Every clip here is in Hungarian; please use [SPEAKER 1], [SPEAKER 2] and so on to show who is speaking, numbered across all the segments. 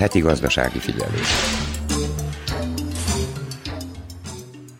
[SPEAKER 1] Heti gazdasági figyelés.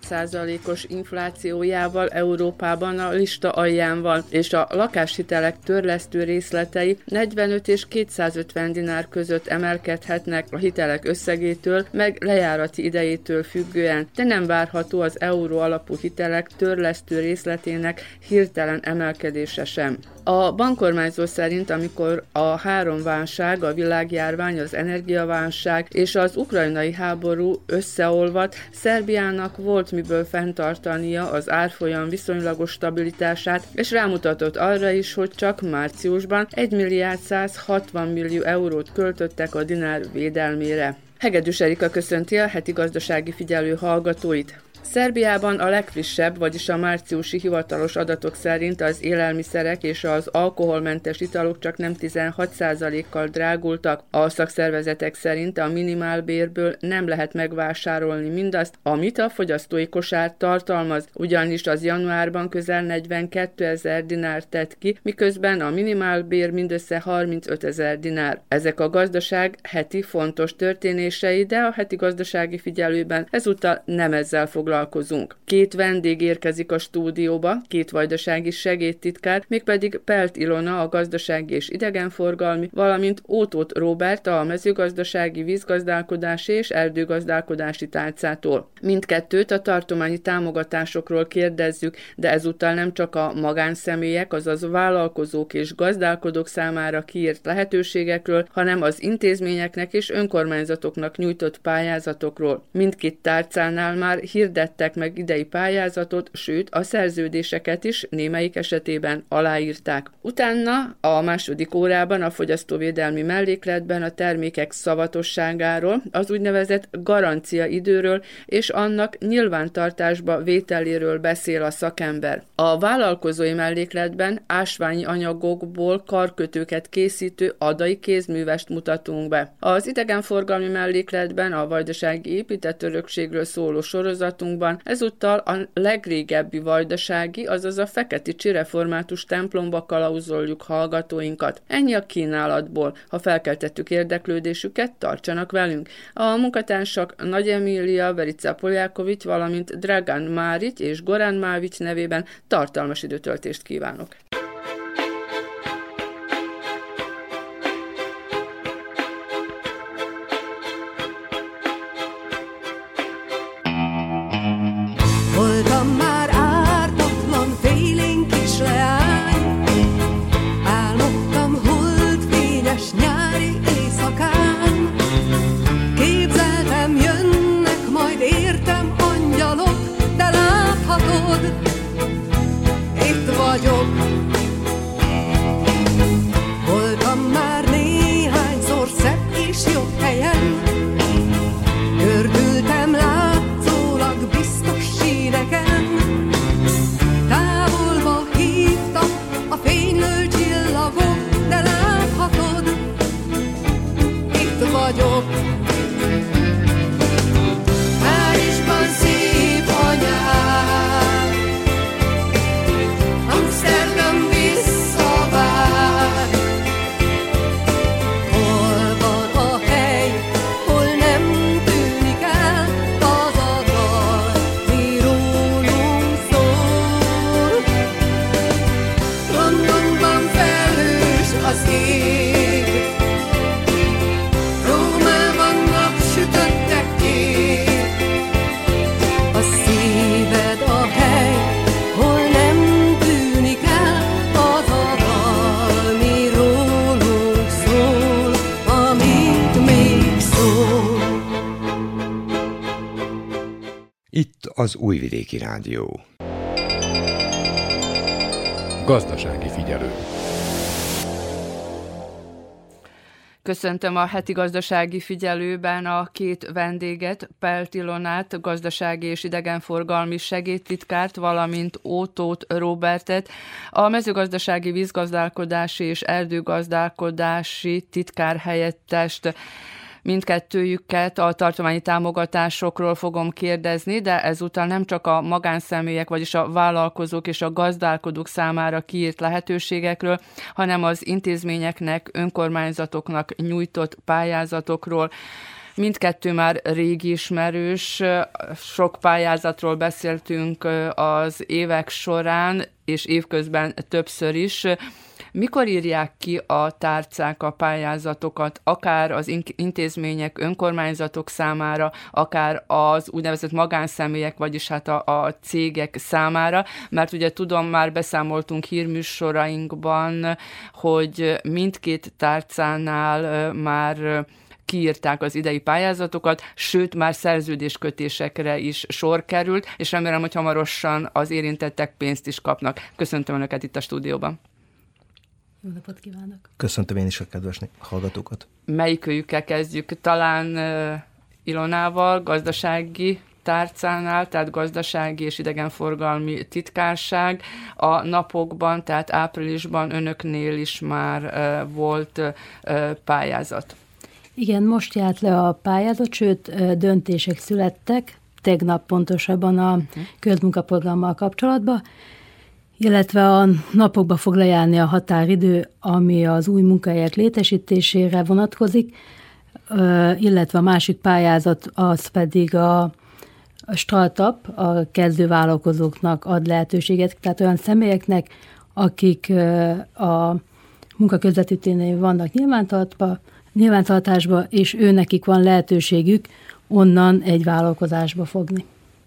[SPEAKER 2] százalékos inflációjával Európában a lista alján van, és a lakáshitelek törlesztő részletei 45 és 250 dinár között emelkedhetnek a hitelek összegétől, meg lejárati idejétől függően, de nem várható az euró alapú hitelek törlesztő részletének hirtelen emelkedése sem. A bankormányzó szerint, amikor a három válság, a világjárvány, az energiaválság és az ukrajnai háború összeolvat, Szerbiának volt miből fenntartania az árfolyam viszonylagos stabilitását, és rámutatott arra is, hogy csak márciusban 1 milliárd 160 millió eurót költöttek a dinár védelmére. Hegedűs Erika köszönti a heti gazdasági figyelő hallgatóit. Szerbiában a legfrissebb, vagyis a márciusi hivatalos adatok szerint az élelmiszerek és az alkoholmentes italok csak nem 16%-kal drágultak. A szakszervezetek szerint a minimálbérből nem lehet megvásárolni mindazt, amit a fogyasztói kosár tartalmaz, ugyanis az januárban közel 42 ezer dinár tett ki, miközben a minimálbér mindössze 35 ezer dinár. Ezek a gazdaság heti fontos történései, de a heti gazdasági figyelőben ezúttal nem ezzel foglalkozunk foglalkozunk. Két vendég érkezik a stúdióba, két vajdasági segédtitkár, mégpedig Pelt Ilona a gazdasági és idegenforgalmi, valamint Ótót Robert a mezőgazdasági, vízgazdálkodási és erdőgazdálkodási tárcától. Mindkettőt a tartományi támogatásokról kérdezzük, de ezúttal nem csak a magánszemélyek, azaz vállalkozók és gazdálkodók számára kiírt lehetőségekről, hanem az intézményeknek és önkormányzatoknak nyújtott pályázatokról. Mindkét tárcánál már hirdet hirdettek meg idei pályázatot, sőt a szerződéseket is némelyik esetében aláírták. Utána a második órában a fogyasztóvédelmi mellékletben a termékek szavatosságáról, az úgynevezett garancia időről és annak nyilvántartásba vételéről beszél a szakember. A vállalkozói mellékletben ásványi anyagokból karkötőket készítő adai kézművest mutatunk be. Az idegenforgalmi mellékletben a vajdasági épített örökségről szóló sorozatunk templomban, ezúttal a legrégebbi vajdasági, azaz a feketi csireformátus templomba kalauzoljuk hallgatóinkat. Ennyi a kínálatból. Ha felkeltettük érdeklődésüket, tartsanak velünk. A munkatársak Nagy Emília, Verica Poljákovics, valamint Dragan Máric és Gorán Mávics nevében tartalmas időtöltést kívánok.
[SPEAKER 1] Az Újvidéki Rádió.
[SPEAKER 3] Gazdasági figyelő.
[SPEAKER 2] Köszöntöm a heti gazdasági figyelőben a két vendéget, Pelt Ilonát, gazdasági és idegenforgalmi segédtitkárt, valamint Ótót Robertet, a mezőgazdasági vízgazdálkodási és erdőgazdálkodási titkár helyettest. Mindkettőjüket a tartományi támogatásokról fogom kérdezni, de ezúttal nem csak a magánszemélyek, vagyis a vállalkozók és a gazdálkodók számára kiírt lehetőségekről, hanem az intézményeknek, önkormányzatoknak nyújtott pályázatokról, Mindkettő már régi ismerős, sok pályázatról beszéltünk az évek során, és évközben többször is. Mikor írják ki a tárcák a pályázatokat, akár az intézmények, önkormányzatok számára, akár az úgynevezett magánszemélyek, vagyis hát a, a cégek számára, mert ugye tudom, már beszámoltunk hírműsorainkban, hogy mindkét tárcánál már kiírták az idei pályázatokat, sőt már szerződéskötésekre is sor került, és remélem, hogy hamarosan az érintettek pénzt is kapnak. Köszöntöm Önöket itt a stúdióban.
[SPEAKER 4] Jó napot kívánok!
[SPEAKER 5] Köszöntöm én is a kedves hallgatókat.
[SPEAKER 2] Melyikőjükkel kezdjük? Talán uh, Ilonával, gazdasági tárcánál, tehát gazdasági és idegenforgalmi titkárság. A napokban, tehát áprilisban önöknél is már uh, volt uh, pályázat.
[SPEAKER 4] Igen, most járt le a pályázat, sőt döntések születtek, tegnap pontosabban a közmunkaprogrammal kapcsolatban, illetve a napokba fog lejárni a határidő, ami az új munkahelyek létesítésére vonatkozik, illetve a másik pályázat az pedig a, startup, a kezdővállalkozóknak ad lehetőséget, tehát olyan személyeknek, akik a munkaközvetítőnél vannak nyilvántartva, nyilvántartásba, és ő nekik van lehetőségük onnan egy vállalkozásba fogni.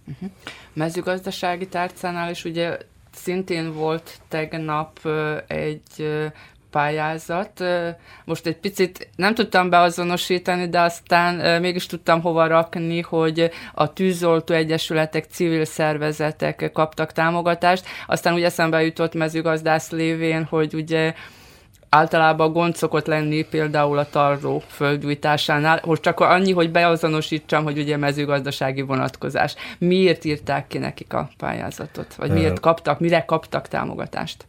[SPEAKER 2] Uh-huh. Mezőgazdasági tárcánál is ugye szintén volt tegnap egy pályázat. Most egy picit nem tudtam beazonosítani, de aztán mégis tudtam hova rakni, hogy a tűzoltó egyesületek, civil szervezetek kaptak támogatást. Aztán úgy eszembe jutott mezőgazdász lévén, hogy ugye általában gond szokott lenni például a tarró földgyújtásánál, most csak annyi, hogy beazonosítsam, hogy ugye mezőgazdasági vonatkozás. Miért írták ki nekik a pályázatot? Vagy miért kaptak, mire kaptak támogatást?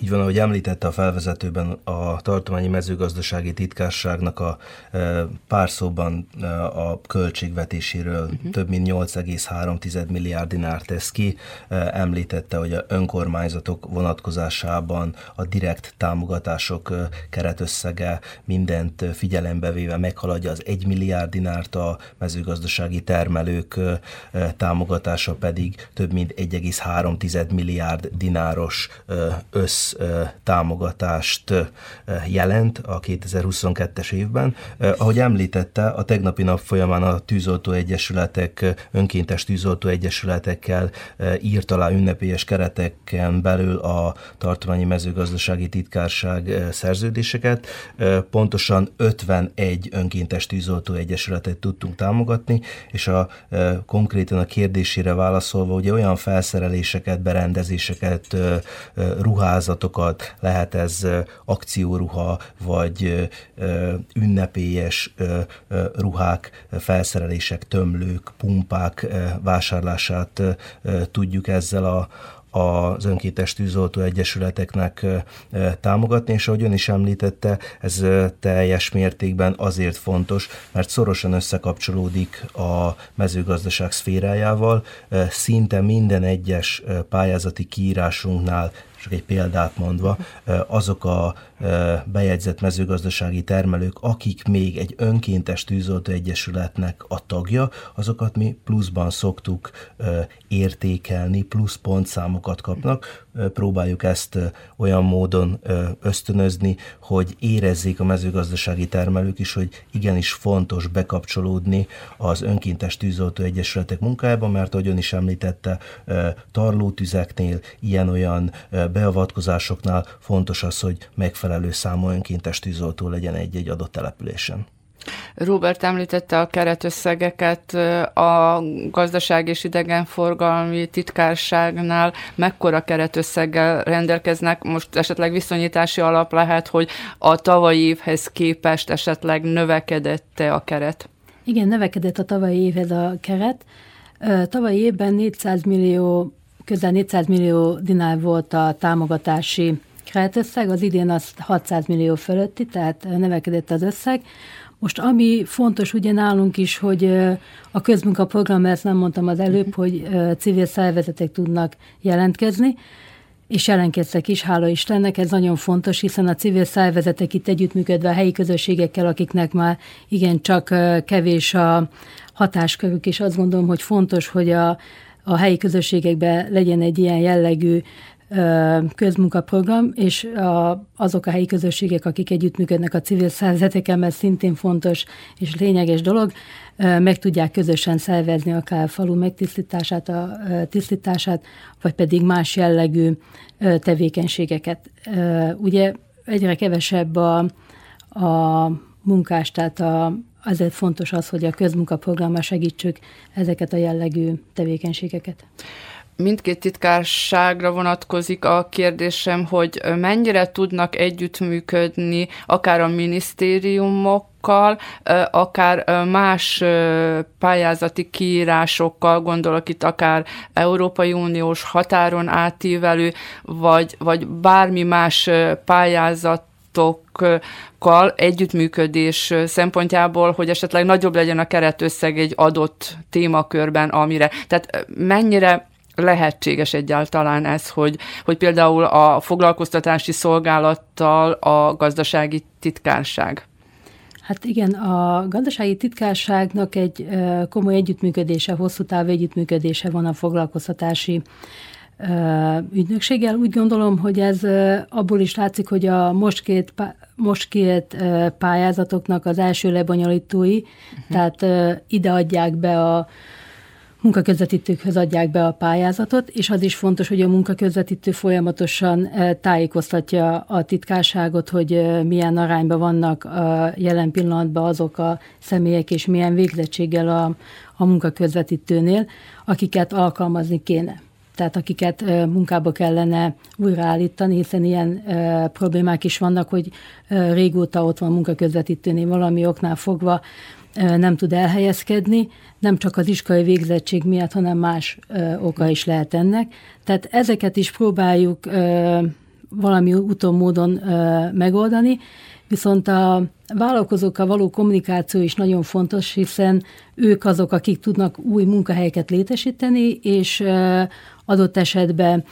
[SPEAKER 5] Így van, ahogy említette a felvezetőben, a tartományi mezőgazdasági titkárságnak a e, pár szóban e, a költségvetéséről uh-huh. több mint 8,3 milliárd dinár tesz ki. E, említette, hogy a önkormányzatok vonatkozásában a direkt támogatások keretösszege mindent figyelembe véve meghaladja az 1 milliárd dinárt, a mezőgazdasági termelők támogatása pedig több mint 1,3 milliárd dináros össz támogatást jelent a 2022-es évben. Ahogy említette, a tegnapi nap folyamán a tűzoltó egyesületek, önkéntes tűzoltó egyesületekkel írt alá ünnepélyes kereteken belül a tartományi mezőgazdasági titkárság szerződéseket. Pontosan 51 önkéntes tűzoltó egyesületet tudtunk támogatni, és a konkrétan a kérdésére válaszolva, ugye olyan felszereléseket, berendezéseket, ruházat, ruházatokat, lehet ez akcióruha, vagy ünnepélyes ruhák, felszerelések, tömlők, pumpák vásárlását tudjuk ezzel a, az önkéntes tűzoltó egyesületeknek támogatni, és ahogy ön is említette, ez teljes mértékben azért fontos, mert szorosan összekapcsolódik a mezőgazdaság szférájával, szinte minden egyes pályázati kiírásunknál csak egy példát mondva, azok a bejegyzett mezőgazdasági termelők, akik még egy önkéntes tűzoltó egyesületnek a tagja, azokat mi pluszban szoktuk értékelni, plusz pontszámokat kapnak. Próbáljuk ezt olyan módon ösztönözni, hogy érezzék a mezőgazdasági termelők is, hogy igenis fontos bekapcsolódni az önkéntes tűzoltó egyesületek munkájába, mert ahogy is említette, tarlótüzeknél, ilyen-olyan beavatkozásoknál fontos az, hogy megfelelő számú önkéntes tűzoltó legyen egy-egy adott településen.
[SPEAKER 2] Robert említette a keretösszegeket a gazdaság és idegenforgalmi titkárságnál, mekkora keretösszeggel rendelkeznek, most esetleg viszonyítási alap lehet, hogy a tavalyi évhez képest esetleg növekedette a keret?
[SPEAKER 4] Igen, növekedett a tavalyi évhez a keret. Tavalyi évben 400 millió közel 400 millió dinár volt a támogatási keretösszeg, az idén az 600 millió fölötti, tehát növekedett az összeg. Most ami fontos ugye nálunk is, hogy a közmunkaprogram, ezt nem mondtam az előbb, hogy civil szervezetek tudnak jelentkezni, és jelentkeztek is, hála Istennek, ez nagyon fontos, hiszen a civil szervezetek itt együttműködve a helyi közösségekkel, akiknek már igen csak kevés a hatáskörük, és azt gondolom, hogy fontos, hogy a, a helyi közösségekben legyen egy ilyen jellegű közmunkaprogram, és a, azok a helyi közösségek, akik együttműködnek a civil szervezetekkel, mert szintén fontos és lényeges dolog, meg tudják közösen szervezni akár a falu megtisztítását, a tisztítását, vagy pedig más jellegű tevékenységeket. Ugye egyre kevesebb a, a munkás, tehát a, azért fontos az, hogy a közmunkaprogrammal segítsük ezeket a jellegű tevékenységeket
[SPEAKER 2] mindkét titkárságra vonatkozik a kérdésem, hogy mennyire tudnak együttműködni akár a minisztériumokkal, akár más pályázati kiírásokkal, gondolok itt akár Európai Uniós határon átívelő, vagy, vagy bármi más pályázat kal együttműködés szempontjából, hogy esetleg nagyobb legyen a keretösszeg egy adott témakörben, amire. Tehát mennyire lehetséges egyáltalán ez, hogy, hogy például a foglalkoztatási szolgálattal a gazdasági titkárság?
[SPEAKER 4] Hát igen, a gazdasági titkárságnak egy komoly együttműködése, hosszú távú együttműködése van a foglalkoztatási ügynökséggel. Úgy gondolom, hogy ez abból is látszik, hogy a most két, most két pályázatoknak az első lebonyolítói, uh-huh. tehát ide adják be a munkaközvetítőkhöz adják be a pályázatot, és az is fontos, hogy a munkaközvetítő folyamatosan eh, tájékoztatja a titkárságot, hogy eh, milyen arányban vannak a jelen pillanatban azok a személyek, és milyen végzettséggel a, a munkaközvetítőnél, akiket alkalmazni kéne. Tehát akiket eh, munkába kellene újraállítani, hiszen ilyen problémák is vannak, hogy e, régóta ott van munkaközvetítőnél valami oknál fogva nem tud elhelyezkedni, nem csak az iskolai végzettség miatt, hanem más ö, oka is lehet ennek. Tehát ezeket is próbáljuk ö, valami úton, módon ö, megoldani, viszont a vállalkozókkal való kommunikáció is nagyon fontos, hiszen ők azok, akik tudnak új munkahelyeket létesíteni, és ö, adott esetben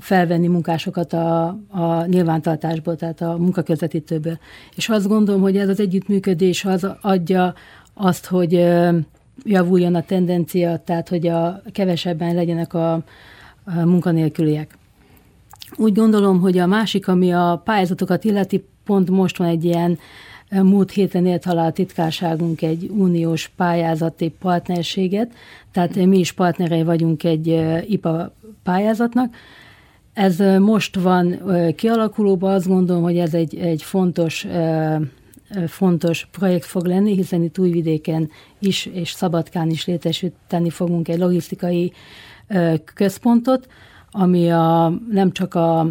[SPEAKER 4] felvenni munkásokat a, a nyilvántartásból, tehát a munkaközvetítőből. És azt gondolom, hogy ez az együttműködés az adja azt, hogy javuljon a tendencia, tehát hogy a kevesebben legyenek a, a munkanélküliek. Úgy gondolom, hogy a másik, ami a pályázatokat illeti, pont most van egy ilyen múlt héten ért halál titkárságunk egy uniós pályázati partnerséget, tehát mi is partnerei vagyunk egy IPA pályázatnak. Ez most van kialakulóban, azt gondolom, hogy ez egy, egy fontos fontos projekt fog lenni, hiszen itt Újvidéken is és Szabadkán is létesíteni fogunk egy logisztikai központot, ami a, nem csak a,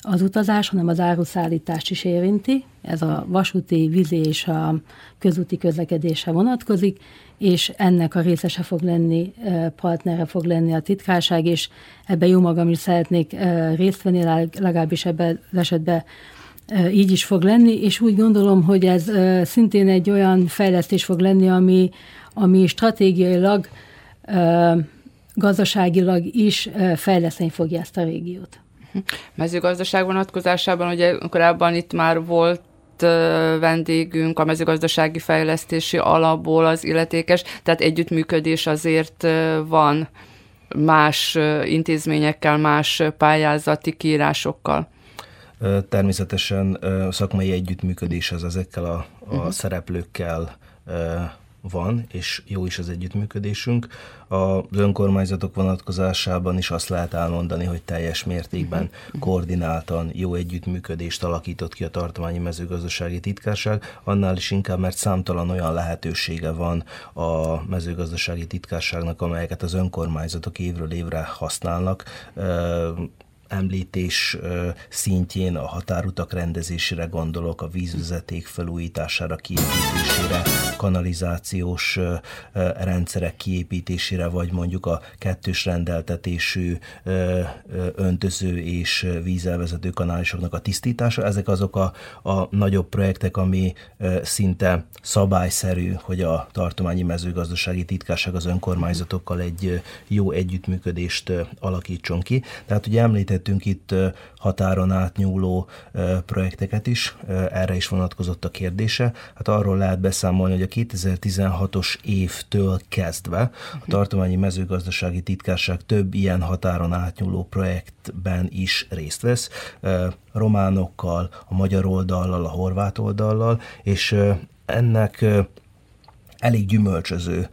[SPEAKER 4] az utazás, hanem az áruszállítást is érinti. Ez a vasúti, vízi és a közúti közlekedésre vonatkozik, és ennek a részese fog lenni, partnere fog lenni a titkárság, és ebben jó magam is szeretnék részt venni, legalábbis ebben az esetben így is fog lenni, és úgy gondolom, hogy ez szintén egy olyan fejlesztés fog lenni, ami, ami stratégiailag, gazdaságilag is fejleszteni fogja ezt a régiót.
[SPEAKER 2] Mezőgazdaság vonatkozásában ugye korábban itt már volt vendégünk a mezőgazdasági fejlesztési alapból az illetékes, tehát együttműködés azért van más intézményekkel, más pályázati kiírásokkal.
[SPEAKER 5] Természetesen szakmai együttműködés az ezekkel a, a uh-huh. szereplőkkel van, és jó is az együttműködésünk. Az önkormányzatok vonatkozásában is azt lehet elmondani, hogy teljes mértékben uh-huh. koordináltan jó együttműködést alakított ki a tartományi mezőgazdasági titkárság, annál is inkább, mert számtalan olyan lehetősége van a mezőgazdasági titkárságnak, amelyeket az önkormányzatok évről évre használnak említés szintjén a határutak rendezésére gondolok, a vízvezeték felújítására, kiépítésére, kanalizációs rendszerek kiépítésére, vagy mondjuk a kettős rendeltetésű öntöző és vízelvezető kanálisoknak a tisztítása. Ezek azok a, a nagyobb projektek, ami szinte szabályszerű, hogy a tartományi mezőgazdasági titkárság az önkormányzatokkal egy jó együttműködést alakítson ki. Tehát ugye említettünk itt határon átnyúló projekteket is, erre is vonatkozott a kérdése. Hát arról lehet beszámolni, hogy a 2016-os évtől kezdve a tartományi mezőgazdasági titkárság több ilyen határon átnyúló projektben is részt vesz, románokkal, a magyar oldallal, a horvát oldallal, és ennek elég gyümölcsöző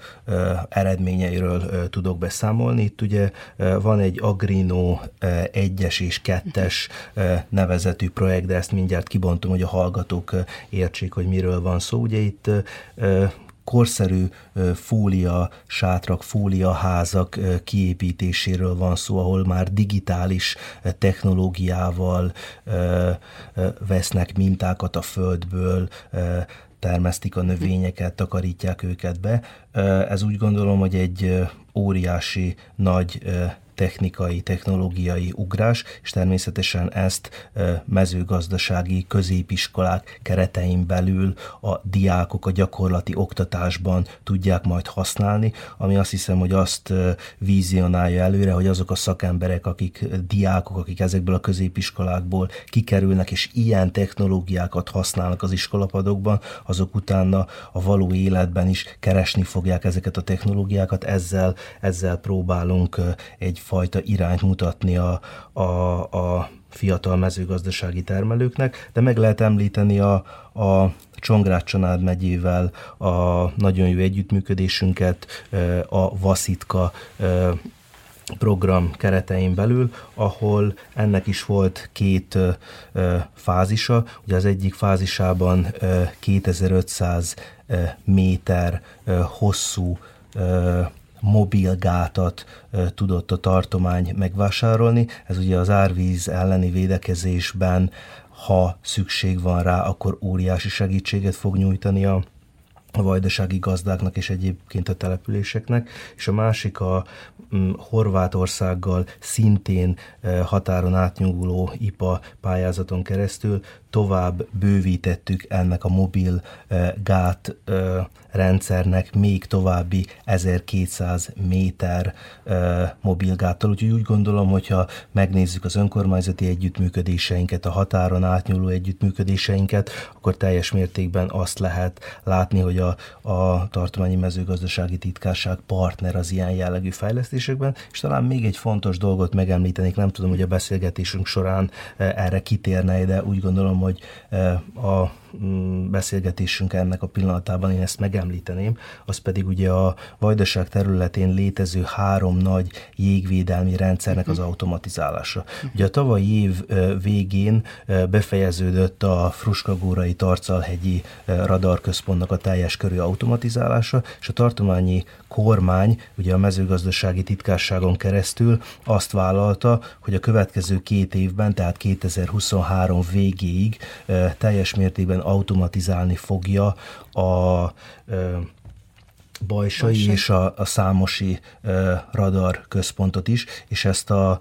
[SPEAKER 5] eredményeiről tudok beszámolni. Itt ugye van egy Agrino 1-es és 2-es nevezetű projekt, de ezt mindjárt kibontom, hogy a hallgatók értsék, hogy miről van szó. Ugye itt korszerű fólia sátrak, fólia házak kiépítéséről van szó, ahol már digitális technológiával vesznek mintákat a földből, termesztik a növényeket, takarítják őket be. Ez úgy gondolom, hogy egy óriási nagy technikai, technológiai ugrás, és természetesen ezt mezőgazdasági középiskolák keretein belül a diákok a gyakorlati oktatásban tudják majd használni, ami azt hiszem, hogy azt vízionálja előre, hogy azok a szakemberek, akik diákok, akik ezekből a középiskolákból kikerülnek, és ilyen technológiákat használnak az iskolapadokban, azok utána a való életben is keresni fogják ezeket a technológiákat, ezzel, ezzel próbálunk egy fajta irányt mutatni a, a, a fiatal mezőgazdasági termelőknek, de meg lehet említeni a, a Csongrád Csanád megyével a nagyon jó együttműködésünket, a Vaszitka program keretein belül, ahol ennek is volt két fázisa. Ugye az egyik fázisában 2500 méter hosszú mobilgátat tudott a tartomány megvásárolni. Ez ugye az árvíz elleni védekezésben, ha szükség van rá, akkor óriási segítséget fog nyújtani a a vajdasági gazdáknak és egyébként a településeknek, és a másik a mm, Horvátországgal szintén határon átnyúló IPA pályázaton keresztül tovább bővítettük ennek a mobil gát rendszernek még további 1200 méter mobilgáttal. Úgyhogy úgy gondolom, hogyha megnézzük az önkormányzati együttműködéseinket, a határon átnyúló együttműködéseinket, akkor teljes mértékben azt lehet látni, hogy a, a tartományi mezőgazdasági titkárság partner az ilyen jellegű fejlesztésekben, és talán még egy fontos dolgot megemlítenék, nem tudom, hogy a beszélgetésünk során erre kitérne, de úgy gondolom, hogy a Mm, beszélgetésünk ennek a pillanatában én ezt megemlíteném, az pedig ugye a Vajdaság területén létező három nagy jégvédelmi rendszernek az automatizálása. Ugye a tavalyi év végén befejeződött a Fruskagórai Tarcalhegyi radarközpontnak a teljes körű automatizálása, és a tartományi kormány ugye a mezőgazdasági titkárságon keresztül azt vállalta, hogy a következő két évben, tehát 2023 végéig teljes mértékben automatizálni fogja a Bajsai, Bajsai és a, a Számosi radar központot is, és ezt a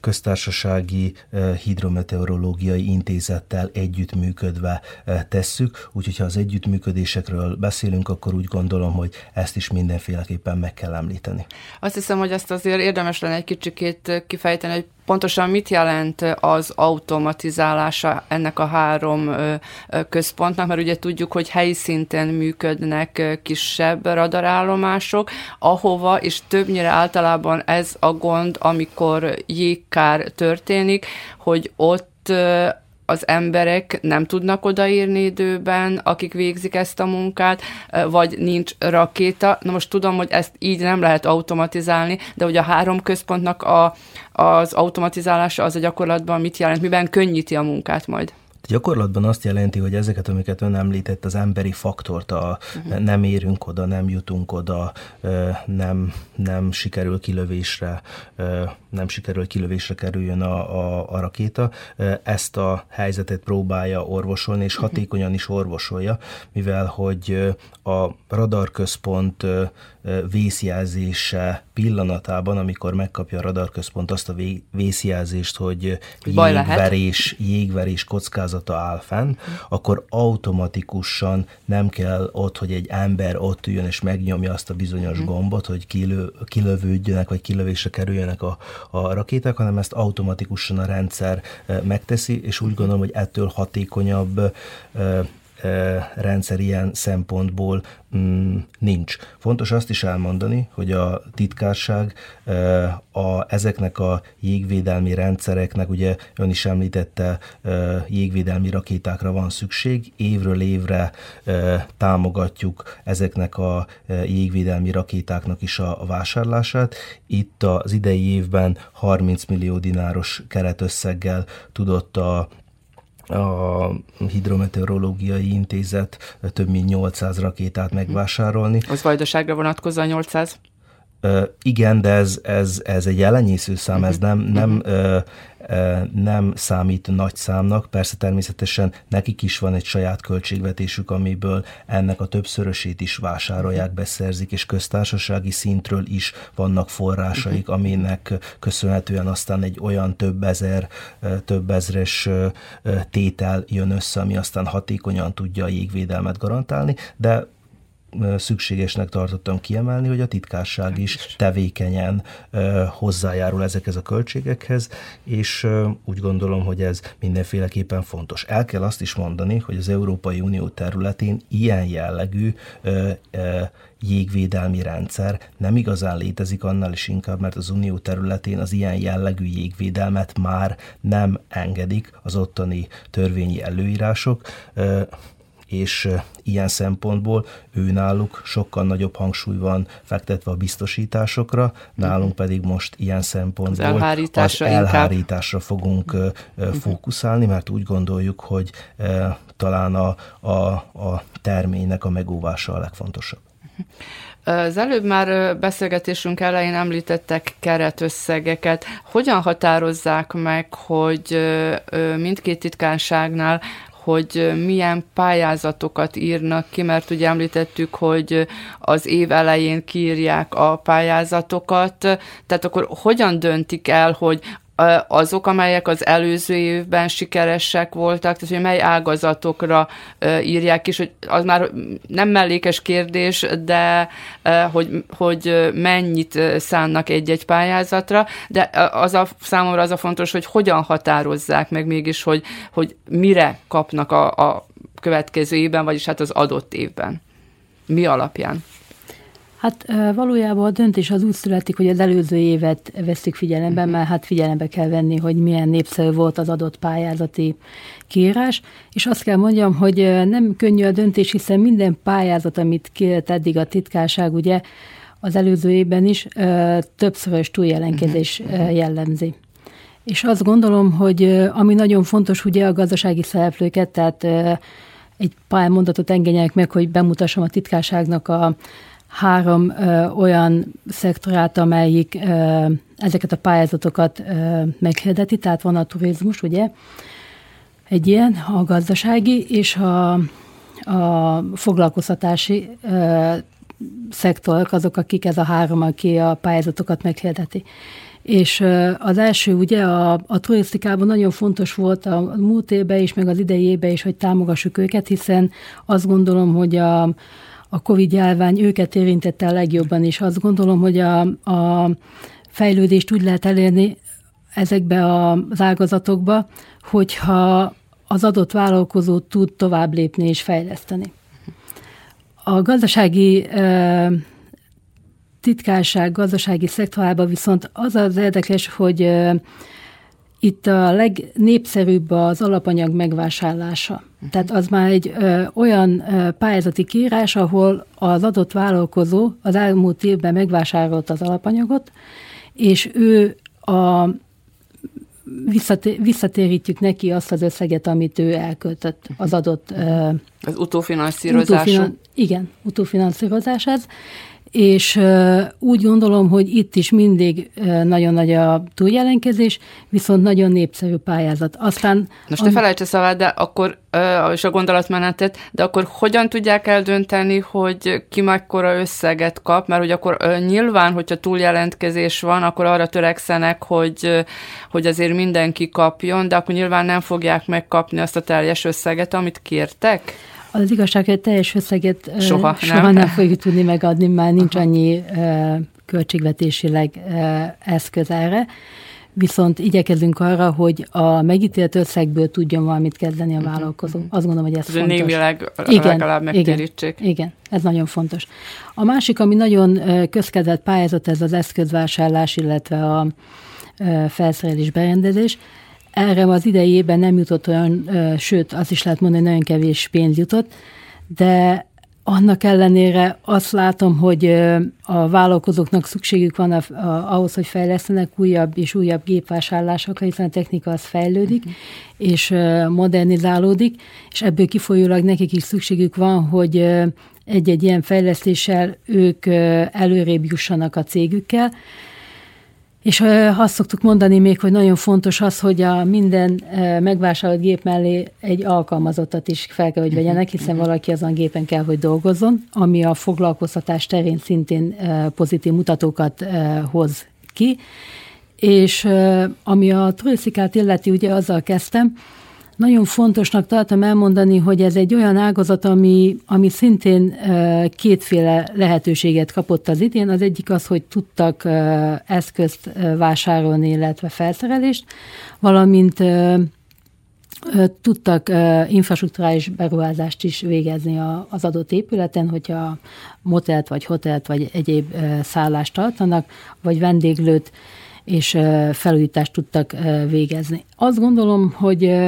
[SPEAKER 5] köztársasági hidrometeorológiai intézettel együttműködve tesszük, úgyhogy ha az együttműködésekről beszélünk, akkor úgy gondolom, hogy ezt is mindenféleképpen meg kell említeni.
[SPEAKER 2] Azt hiszem, hogy ezt azért érdemes lenne egy kicsikét kifejteni, hogy pontosan mit jelent az automatizálása ennek a három központnak, mert ugye tudjuk, hogy helyi szinten működnek kisebb radarállomások, ahova, és többnyire általában ez a gond, amikor jégkár történik, hogy ott az emberek nem tudnak odaírni időben, akik végzik ezt a munkát, vagy nincs rakéta. Na most tudom, hogy ezt így nem lehet automatizálni, de hogy a három központnak a, az automatizálása az a gyakorlatban mit jelent, miben könnyíti a munkát majd?
[SPEAKER 5] Gyakorlatban azt jelenti, hogy ezeket, amiket ön említett, az emberi faktort, a uh-huh. nem érünk oda, nem jutunk oda, nem, nem sikerül kilövésre, nem sikerül kilövésre kerüljön a, a, a rakéta, ezt a helyzetet próbálja orvosolni, és uh-huh. hatékonyan is orvosolja, mivel hogy a radarközpont vészjelzése pillanatában, amikor megkapja a radarközpont azt a vészjelzést, hogy jégverés, jégverés kockázata áll fenn, akkor automatikusan nem kell ott, hogy egy ember ott üljön és megnyomja azt a bizonyos mhm. gombot, hogy kilő, kilövődjönek, vagy kilövésre kerüljenek a, a rakéták, hanem ezt automatikusan a rendszer megteszi, és úgy gondolom, hogy ettől hatékonyabb rendszer ilyen szempontból mm, nincs. Fontos azt is elmondani, hogy a titkárság a, ezeknek a jégvédelmi rendszereknek, ugye ön is említette, jégvédelmi rakétákra van szükség, évről évre támogatjuk ezeknek a jégvédelmi rakétáknak is a vásárlását. Itt az idei évben 30 millió dináros keretösszeggel tudott a a Hidrometeorológiai Intézet több mint 800 rakétát megvásárolni.
[SPEAKER 2] Az vajdaságra vonatkozza 800?
[SPEAKER 5] Igen, de ez, ez, ez egy elenyésző szám, ez nem, mhm. nem, mhm. ö, ö, nem számít nagy számnak. Persze természetesen nekik is van egy saját költségvetésük, amiből ennek a többszörösét is vásárolják, mhm. beszerzik, és köztársasági szintről is vannak forrásaik, aminek köszönhetően aztán egy olyan több ezer, több ezres tétel jön össze, ami aztán hatékonyan tudja a jégvédelmet garantálni, de szükségesnek tartottam kiemelni, hogy a titkárság is tevékenyen hozzájárul ezekhez a költségekhez, és úgy gondolom, hogy ez mindenféleképpen fontos. El kell azt is mondani, hogy az Európai Unió területén ilyen jellegű jégvédelmi rendszer nem igazán létezik, annál is inkább, mert az unió területén az ilyen jellegű jégvédelmet már nem engedik az ottani törvényi előírások és ilyen szempontból ő náluk sokkal nagyobb hangsúly van fektetve a biztosításokra, nálunk pedig most ilyen szempontból az
[SPEAKER 2] elhárításra,
[SPEAKER 5] az elhárításra fogunk uh-huh. fókuszálni, mert úgy gondoljuk, hogy talán a, a, a terménynek a megóvása a legfontosabb.
[SPEAKER 2] Az előbb már beszélgetésünk elején említettek keretösszegeket. Hogyan határozzák meg, hogy mindkét titkánságnál hogy milyen pályázatokat írnak ki, mert ugye említettük, hogy az év elején kiírják a pályázatokat, tehát akkor hogyan döntik el, hogy azok, amelyek az előző évben sikeresek voltak, tehát hogy mely ágazatokra írják is, hogy az már nem mellékes kérdés, de hogy, hogy mennyit szánnak egy-egy pályázatra, de az a számomra az a fontos, hogy hogyan határozzák meg mégis, hogy, hogy mire kapnak a, a következő évben, vagyis hát az adott évben. Mi alapján?
[SPEAKER 4] Hát valójában a döntés az úgy születik, hogy az előző évet veszük figyelembe, uh-huh. mert hát figyelembe kell venni, hogy milyen népszerű volt az adott pályázati kiírás, és azt kell mondjam, hogy nem könnyű a döntés, hiszen minden pályázat, amit kért eddig a titkárság, ugye az előző évben is többszörös túljelenkezés uh-huh. jellemzi. És azt gondolom, hogy ami nagyon fontos, ugye a gazdasági szereplőket, tehát egy pár mondatot engedjenek meg, hogy bemutassam a titkárságnak a három ö, olyan szektorát, amelyik ö, ezeket a pályázatokat ö, meghirdeti, tehát van a turizmus, ugye, egy ilyen, a gazdasági és a, a foglalkoztatási ö, szektorok, azok, akik ez a három, aki a pályázatokat meghirdeti. És az első ugye a, a turisztikában nagyon fontos volt a múlt évben is, meg az idei évben is, hogy támogassuk őket, hiszen azt gondolom, hogy a, a Covid járvány őket érintette a legjobban, és azt gondolom, hogy a, a fejlődést úgy lehet elérni ezekbe az ágazatokba, hogyha az adott vállalkozó tud tovább lépni és fejleszteni. A gazdasági titkárság gazdasági szektorában viszont az az érdekes, hogy itt a legnépszerűbb az alapanyag megvásárlása. Uh-huh. Tehát az már egy ö, olyan ö, pályázati kiírás, ahol az adott vállalkozó az elmúlt évben megvásárolt az alapanyagot, és ő a visszatérítjük neki azt az összeget, amit ő elköltött az adott...
[SPEAKER 2] Az utófinanszírozású. Utófinan,
[SPEAKER 4] igen, utófinanszírozás ez és úgy gondolom, hogy itt is mindig nagyon nagy a túljelenkezés, viszont nagyon népszerű pályázat. Aztán...
[SPEAKER 2] Most ne felejts a szavát, de akkor, és a gondolatmenetet, de akkor hogyan tudják eldönteni, hogy ki mekkora összeget kap, mert hogy akkor nyilván, hogyha túljelentkezés van, akkor arra törekszenek, hogy, hogy azért mindenki kapjon, de akkor nyilván nem fogják megkapni azt a teljes összeget, amit kértek?
[SPEAKER 4] Az igazság, hogy teljes összeget soha, soha nem. nem fogjuk tudni megadni, már nincs Aha. annyi költségvetésileg eszköz erre. Viszont igyekezünk arra, hogy a megítélt összegből tudjon valamit kezdeni a mhm, vállalkozó. Mhm. Azt gondolom, hogy ez, ez fontos.
[SPEAKER 2] Némileg igen, legalább megtérítsék.
[SPEAKER 4] Igen, igen, ez nagyon fontos. A másik, ami nagyon közkedvelt pályázat, ez az eszközvásárlás, illetve a felszerelés berendezés. Erre az idei évben nem jutott olyan, sőt, azt is lehet mondani, nagyon kevés pénz jutott, de annak ellenére azt látom, hogy a vállalkozóknak szükségük van a, a, ahhoz, hogy fejlesztenek újabb és újabb gépvásárlásokra, hiszen a technika az fejlődik, uh-huh. és modernizálódik, és ebből kifolyólag nekik is szükségük van, hogy egy-egy ilyen fejlesztéssel ők előrébb jussanak a cégükkel, és azt szoktuk mondani még, hogy nagyon fontos az, hogy a minden megvásárolt gép mellé egy alkalmazottat is fel kell, hogy mhm. vegyenek, hiszen mhm. valaki azon gépen kell, hogy dolgozzon, ami a foglalkoztatás terén szintén pozitív mutatókat hoz ki. És ami a turisztikát illeti, ugye azzal kezdtem, nagyon fontosnak tartom elmondani, hogy ez egy olyan ágazat, ami, ami szintén kétféle lehetőséget kapott az idén. Az egyik az, hogy tudtak eszközt vásárolni, illetve felszerelést, valamint tudtak infrastruktúrális beruházást is végezni az adott épületen, hogyha motelt, vagy hotelt, vagy egyéb szállást tartanak, vagy vendéglőt és felújítást tudtak végezni. Azt gondolom, hogy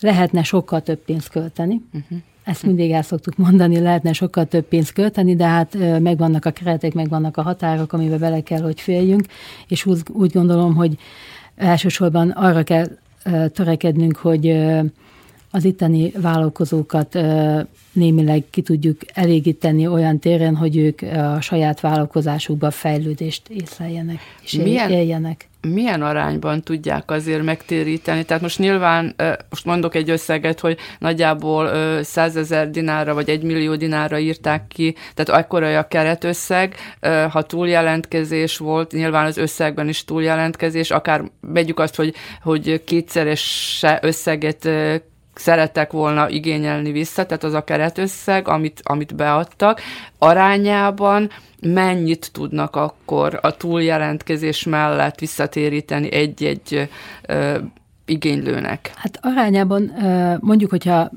[SPEAKER 4] lehetne sokkal több pénzt költeni. Uh-huh. Ezt mindig el szoktuk mondani, lehetne sokkal több pénzt költeni, de hát megvannak a keretek, megvannak a határok, amiben bele kell, hogy féljünk, és úgy, úgy gondolom, hogy elsősorban arra kell törekednünk, hogy az itteni vállalkozókat némileg ki tudjuk elégíteni olyan téren, hogy ők a saját vállalkozásukban fejlődést észleljenek és milyen, éljenek.
[SPEAKER 2] Milyen arányban tudják azért megtéríteni? Tehát most nyilván, most mondok egy összeget, hogy nagyjából 100 ezer dinárra vagy 1 millió dinárra írták ki, tehát akkora a keretösszeg, ha túljelentkezés volt, nyilván az összegben is túljelentkezés, akár vegyük azt, hogy, hogy kétszeres összeget szerettek volna igényelni vissza, tehát az a keretösszeg, amit, amit beadtak, arányában mennyit tudnak akkor a túljelentkezés mellett visszatéríteni egy-egy ö, igénylőnek?
[SPEAKER 4] Hát arányában mondjuk, hogyha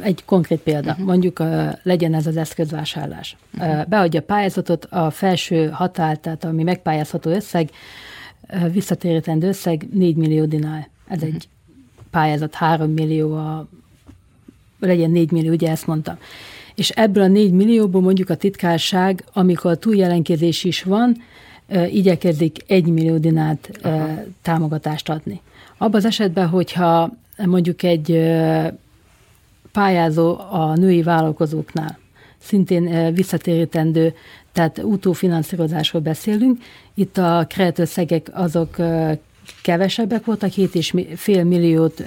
[SPEAKER 4] egy konkrét példa, uh-huh. mondjuk legyen ez az eszközvásárlás. Uh-huh. Beadja a pályázatot, a felső határ, tehát ami megpályázható összeg, visszatérítendő összeg 4 millió dinár. Ez uh-huh. egy pályázat 3 millió, a, legyen 4 millió, ugye ezt mondtam. És ebből a 4 millióból mondjuk a titkárság, amikor túljelenkezés is van, igyekezik 1 millió dinát Aha. támogatást adni. Abban az esetben, hogyha mondjuk egy pályázó a női vállalkozóknál szintén visszatérítendő, tehát utófinanszírozásról beszélünk. Itt a keretösszegek azok kevesebbek voltak, 7,5 milliót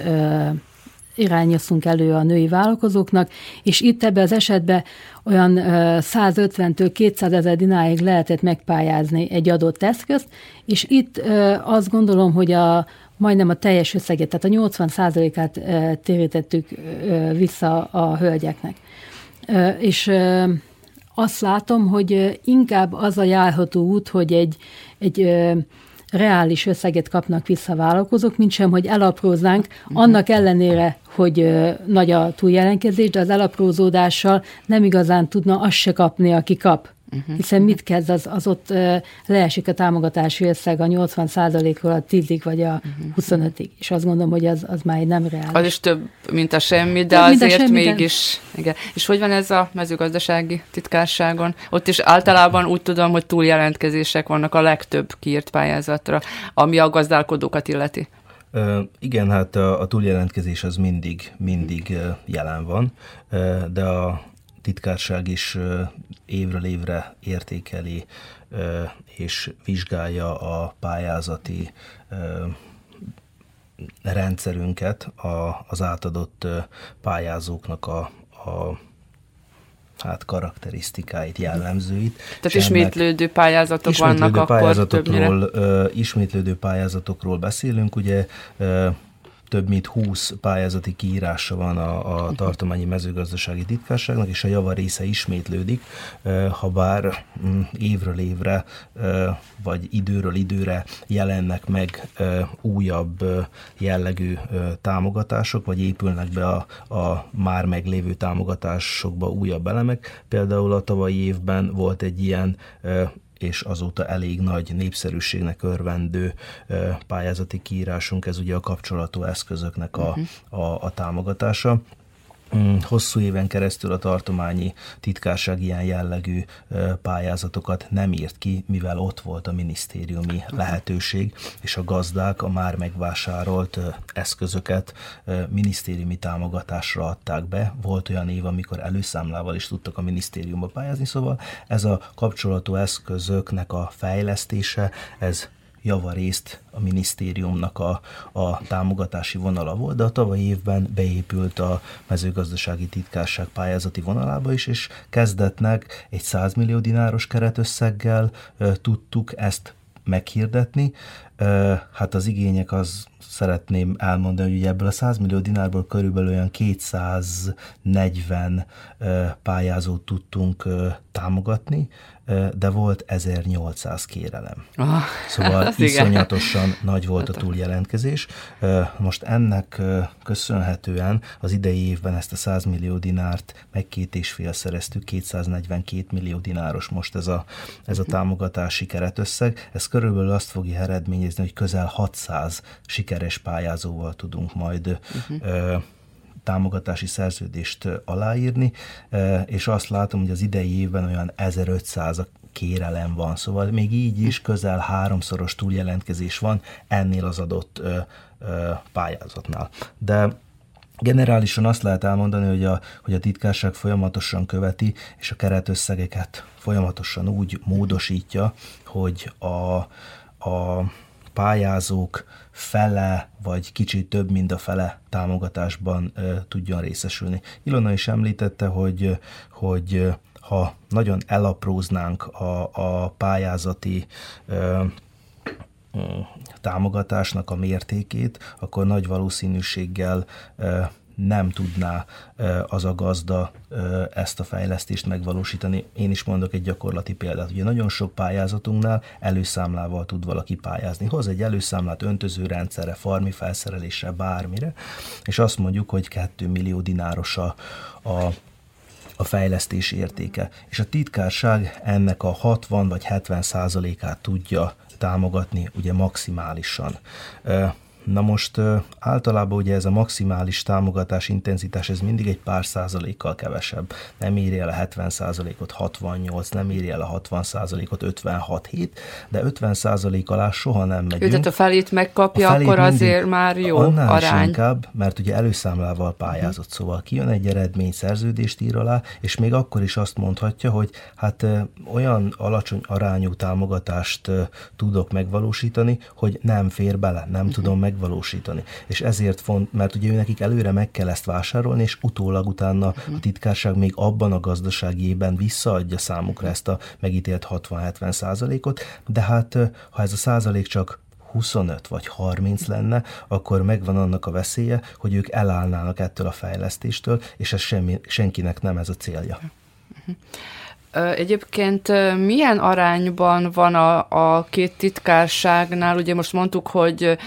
[SPEAKER 4] irányoztunk elő a női vállalkozóknak, és itt ebben az esetben olyan 150-től 200 ezer dináig lehetett megpályázni egy adott eszközt, és itt azt gondolom, hogy a majdnem a teljes összeget, tehát a 80 át térítettük vissza a hölgyeknek. És azt látom, hogy inkább az a járható út, hogy egy, egy reális összeget kapnak vissza vállalkozók, mint sem, hogy elapróznánk, annak ellenére, hogy nagy a túljelenkezés, de az elaprózódással nem igazán tudna azt se kapni, aki kap. Uh-huh. Hiszen mit kezd, az, az ott uh, leesik a támogatási összeg a 80%-ról a 10-ig vagy a uh-huh. 25-ig. És azt gondolom, hogy az, az már nem reális.
[SPEAKER 2] Az is több, mint a semmi, de több, azért semmi, mégis. De... Igen. És hogy van ez a mezőgazdasági titkárságon? Ott is általában úgy tudom, hogy túljelentkezések vannak a legtöbb kiírt pályázatra, ami a gazdálkodókat illeti.
[SPEAKER 5] Igen, hát a, a túljelentkezés az mindig, mindig jelen van, de a titkárság is évről évre értékeli és vizsgálja a pályázati rendszerünket, az átadott pályázóknak a, a hát karakterisztikáit, jellemzőit.
[SPEAKER 2] Tehát ismétlődő pályázatok ismétlődő vannak pályázatokról, akkor többnyire?
[SPEAKER 5] Ismétlődő pályázatokról beszélünk, ugye több mint 20 pályázati kiírása van a, a tartományi mezőgazdasági titkárságnak, és a java része ismétlődik, ha bár mm, évről évre, vagy időről időre jelennek meg újabb jellegű támogatások, vagy épülnek be a, a már meglévő támogatásokba újabb elemek. Például a tavalyi évben volt egy ilyen és azóta elég nagy népszerűségnek örvendő pályázati kiírásunk, ez ugye a kapcsolatú eszközöknek a, uh-huh. a, a támogatása. Mm, hosszú éven keresztül a tartományi titkárság ilyen jellegű pályázatokat nem írt ki, mivel ott volt a minisztériumi lehetőség, és a gazdák a már megvásárolt eszközöket minisztériumi támogatásra adták be. Volt olyan év, amikor előszámlával is tudtak a minisztériumba pályázni, szóval ez a kapcsolatú eszközöknek a fejlesztése, ez javarészt a minisztériumnak a, a támogatási vonala volt, de a tavalyi évben beépült a mezőgazdasági titkárság pályázati vonalába is, és kezdetnek egy 100 millió dináros keretösszeggel e, tudtuk ezt meghirdetni. E, hát az igények az szeretném elmondani, hogy ebből a 100 millió dinárból körülbelül olyan 240 pályázót tudtunk támogatni, de volt 1800 kérelem. Ah, szóval iszonyatosan igen. nagy volt a hát túljelentkezés. Most ennek köszönhetően az idei évben ezt a 100 millió dinárt meg két és fél szereztük, 242 millió dináros most ez a, ez a támogatási keretösszeg. Ez körülbelül azt fogja eredményezni, hogy közel 600 sikeres pályázóval tudunk majd uh-huh támogatási szerződést aláírni, és azt látom, hogy az idei évben olyan 1500 kérelem van, szóval még így is közel háromszoros túljelentkezés van ennél az adott pályázatnál. De Generálisan azt lehet elmondani, hogy a, hogy a titkárság folyamatosan követi, és a keretösszegeket folyamatosan úgy módosítja, hogy a, a pályázók fele, vagy kicsit több, mint a fele támogatásban tudjon részesülni. Ilona is említette, hogy, hogy ha nagyon elapróznánk a, a pályázati támogatásnak a mértékét, akkor nagy valószínűséggel nem tudná az a gazda ezt a fejlesztést megvalósítani. Én is mondok egy gyakorlati példát. Ugye nagyon sok pályázatunknál előszámlával tud valaki pályázni. Hoz egy előszámlát öntözőrendszerre, farmi felszerelésre, bármire, és azt mondjuk, hogy 2 millió dináros a, a a fejlesztés értéke. És a titkárság ennek a 60 vagy 70 százalékát tudja támogatni ugye maximálisan. Na most általában ugye ez a maximális támogatás intenzitás, ez mindig egy pár százalékkal kevesebb. Nem írja el a 70 százalékot 68, nem írja el a 60 százalékot 56 hét, de 50 százalék alá soha nem megyünk.
[SPEAKER 2] Tehát a felét megkapja, a felét akkor mindig, azért már jó annál arány.
[SPEAKER 5] Is inkább, mert ugye előszámlával pályázott, szóval kijön egy eredmény, szerződést ír alá, és még akkor is azt mondhatja, hogy hát olyan alacsony arányú támogatást tudok megvalósítani, hogy nem fér bele, nem uh-huh. tudom meg megvalósítani. És ezért font, mert ugye nekik előre meg kell ezt vásárolni, és utólag utána uh-huh. a titkárság még abban a gazdasági évben visszaadja számukra ezt a megítélt 60-70 százalékot, de hát ha ez a százalék csak 25 vagy 30 lenne, akkor megvan annak a veszélye, hogy ők elállnának ettől a fejlesztéstől, és ez semmi, senkinek nem ez a célja. Uh-huh.
[SPEAKER 2] Egyébként milyen arányban van a, a két titkárságnál? Ugye most mondtuk, hogy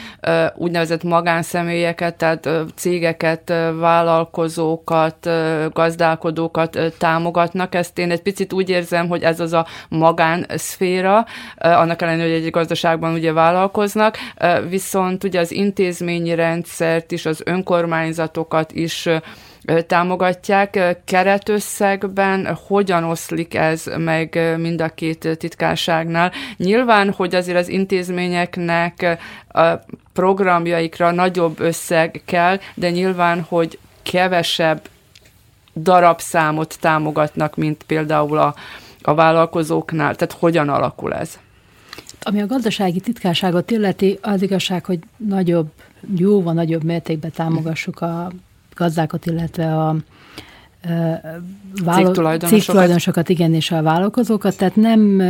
[SPEAKER 2] úgynevezett magánszemélyeket, tehát cégeket, vállalkozókat, gazdálkodókat támogatnak. Ezt én egy picit úgy érzem, hogy ez az a magánszféra, annak ellenére, hogy egy gazdaságban ugye vállalkoznak, viszont ugye az intézményi rendszert is, az önkormányzatokat is támogatják. Keretösszegben hogyan oszlik ez meg mind a két titkárságnál? Nyilván, hogy azért az intézményeknek a programjaikra nagyobb összeg kell, de nyilván, hogy kevesebb darabszámot támogatnak, mint például a, a vállalkozóknál. Tehát hogyan alakul ez?
[SPEAKER 4] Ami a gazdasági titkárságot illeti, az igazság, hogy nagyobb, jóval nagyobb mértékben támogassuk a gazdákat, illetve a cégtulajdonosokat, igen, és a vállalkozókat, tehát nem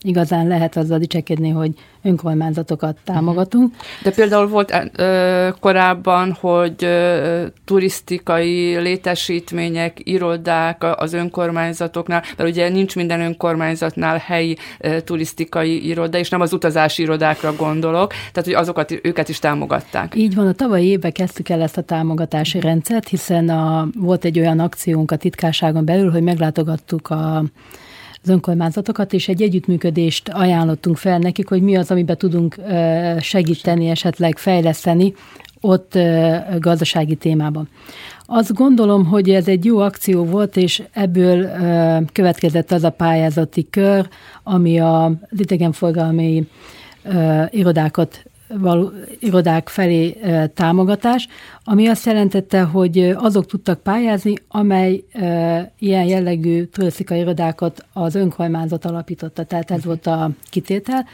[SPEAKER 4] igazán lehet azzal dicsekedni, hogy önkormányzatokat támogatunk.
[SPEAKER 2] De például volt ö, korábban, hogy ö, turisztikai létesítmények, irodák az önkormányzatoknál, mert ugye nincs minden önkormányzatnál helyi ö, turisztikai iroda, és nem az utazási irodákra gondolok, tehát hogy azokat, őket is támogatták.
[SPEAKER 4] Így van, a tavalyi évben kezdtük el ezt a támogatási rendszert, hiszen a, volt egy olyan akciónk a titkárságon belül, hogy meglátogattuk a az önkormányzatokat, és egy együttműködést ajánlottunk fel nekik, hogy mi az, amiben tudunk segíteni, esetleg fejleszteni ott gazdasági témában. Azt gondolom, hogy ez egy jó akció volt, és ebből következett az a pályázati kör, ami az idegenforgalmi irodákat való, irodák felé támogatás, ami azt jelentette, hogy azok tudtak pályázni, amely ilyen jellegű turisztikai irodákat az önkormányzat alapította, tehát ez volt a kitétel,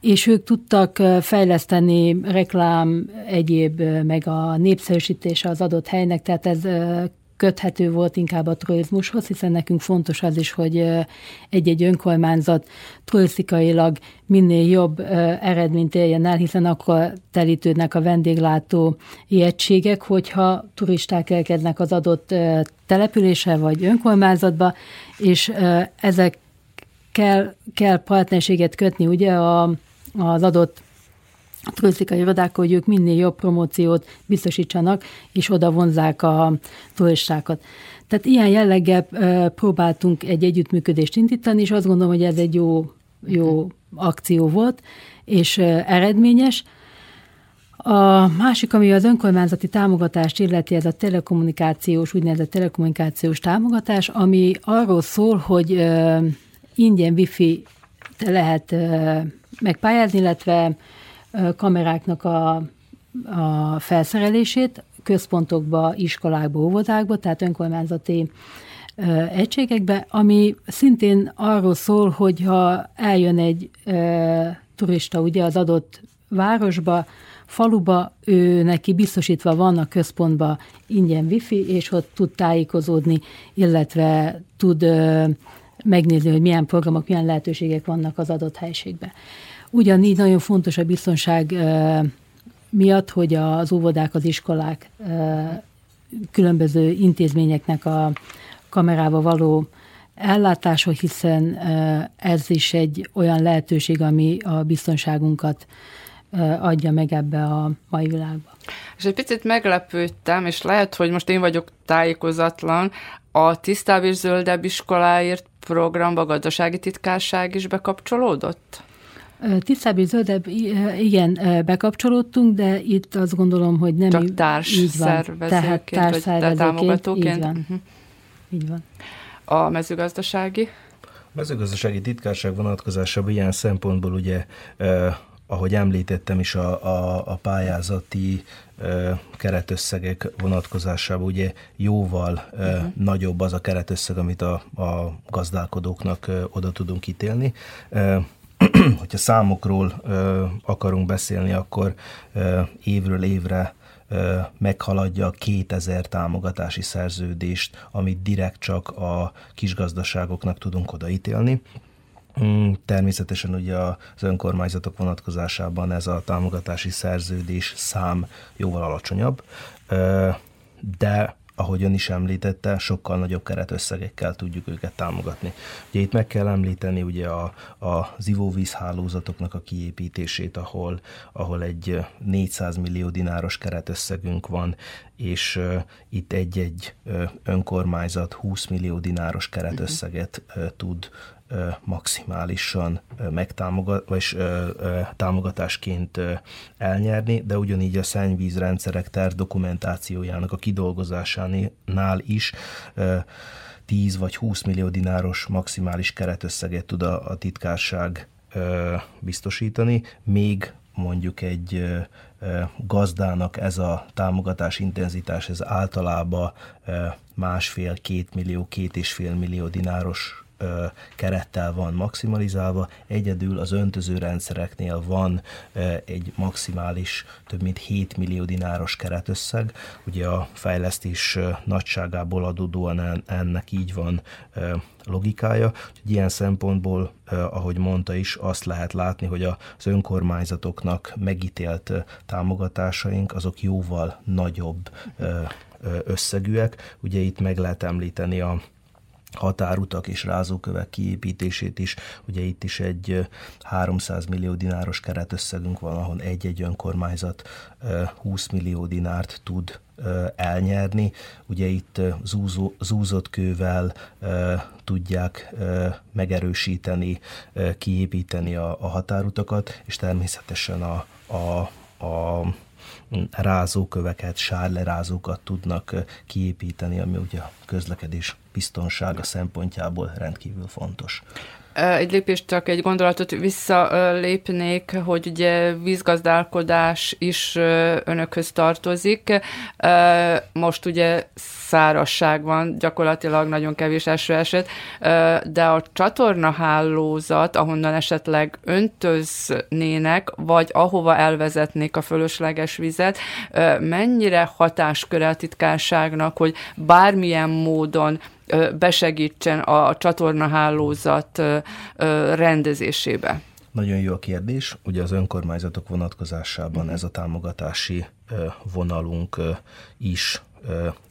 [SPEAKER 4] és ők tudtak fejleszteni reklám, egyéb, meg a népszerűsítése az adott helynek, tehát ez köthető volt inkább a turizmushoz, hiszen nekünk fontos az is, hogy egy-egy önkormányzat turisztikailag minél jobb eredményt éljen el, hiszen akkor telítődnek a vendéglátó egységek, hogyha turisták elkednek az adott településre vagy önkormányzatba, és ezek kell, kell partnerséget kötni ugye a, az adott turisztikai irodák, hogy ők minél jobb promóciót biztosítsanak, és oda vonzák a turistákat. Tehát ilyen jelleggel próbáltunk egy együttműködést indítani, és azt gondolom, hogy ez egy jó, jó akció volt, és eredményes. A másik, ami az önkormányzati támogatást illeti, ez a telekommunikációs, úgynevezett telekommunikációs támogatás, ami arról szól, hogy ingyen wifi lehet megpályázni, illetve kameráknak a, a felszerelését központokba, iskolákba, óvodákba, tehát önkormányzati egységekbe, ami szintén arról szól, hogy ha eljön egy turista ugye az adott városba, faluba, ő neki biztosítva van a központba ingyen wifi, és ott tud tájékozódni, illetve tud megnézni, hogy milyen programok, milyen lehetőségek vannak az adott helységben. Ugyanígy nagyon fontos a biztonság miatt, hogy az óvodák, az iskolák különböző intézményeknek a kamerába való ellátása, hiszen ez is egy olyan lehetőség, ami a biztonságunkat adja meg ebbe a mai világba.
[SPEAKER 2] És egy picit meglepődtem, és lehet, hogy most én vagyok tájékozatlan, a tisztább és zöldebb iskoláért programba a gazdasági titkárság is bekapcsolódott?
[SPEAKER 4] Tisztább és zöldebb, igen, bekapcsolódtunk, de itt azt gondolom, hogy nem
[SPEAKER 2] Csak társszervezőként, vagy támogatóként?
[SPEAKER 4] Így van. Uh-huh. így van.
[SPEAKER 2] A mezőgazdasági?
[SPEAKER 5] A mezőgazdasági titkárság vonatkozásában ilyen szempontból ugye eh, ahogy említettem is a, a, a pályázati e, keretösszegek vonatkozásában ugye jóval uh-huh. nagyobb az a keretösszeg, amit a, a gazdálkodóknak e, oda tudunk ítélni. E, hogyha számokról ö, akarunk beszélni, akkor ö, évről évre ö, meghaladja a 2000 támogatási szerződést, amit direkt csak a kisgazdaságoknak tudunk odaítélni. Mm, természetesen ugye az önkormányzatok vonatkozásában ez a támogatási szerződés szám jóval alacsonyabb, de ahogy ön is említette, sokkal nagyobb keretösszegekkel tudjuk őket támogatni. Ugye itt meg kell említeni ugye a, a ivóvízhálózatoknak a kiépítését, ahol, ahol egy 400 millió dináros keretösszegünk van, és uh, itt egy-egy uh, önkormányzat 20 millió dináros keretösszeget uh, tud maximálisan megtámogat, vagy támogatásként elnyerni, de ugyanígy a szennyvízrendszerek terv dokumentációjának a kidolgozásánál is 10 vagy 20 millió dináros maximális keretösszeget tud a, a titkárság biztosítani, még mondjuk egy gazdának ez a támogatás intenzitás, ez általában másfél-két millió, két és fél millió dináros kerettel van maximalizálva, egyedül az öntöző rendszereknél van egy maximális több mint 7 millió dináros keretösszeg. Ugye a fejlesztés nagyságából adódóan ennek így van logikája. Úgyhogy ilyen szempontból, ahogy mondta is, azt lehet látni, hogy az önkormányzatoknak megítélt támogatásaink azok jóval nagyobb összegűek. Ugye itt meg lehet említeni a határutak és rázókövek kiépítését is. Ugye itt is egy 300 millió dináros keretösszegünk van, ahol egy-egy önkormányzat 20 millió dinárt tud elnyerni. Ugye itt zúzó, zúzott kővel tudják megerősíteni, kiépíteni a, a határutakat, és természetesen a, a, a rázóköveket, sárlerázókat tudnak kiépíteni, ami ugye a közlekedés biztonsága szempontjából rendkívül fontos.
[SPEAKER 2] Egy lépést csak egy gondolatot visszalépnék, hogy ugye vízgazdálkodás is önökhöz tartozik. Most ugye szárasság van, gyakorlatilag nagyon kevés eső eset, de a csatornahálózat, ahonnan esetleg öntöznének, vagy ahova elvezetnék a fölösleges vizet, mennyire hatásköre a titkárságnak, hogy bármilyen módon besegítsen a csatornahálózat rendezésébe?
[SPEAKER 5] Nagyon jó a kérdés. Ugye az önkormányzatok vonatkozásában ez a támogatási vonalunk is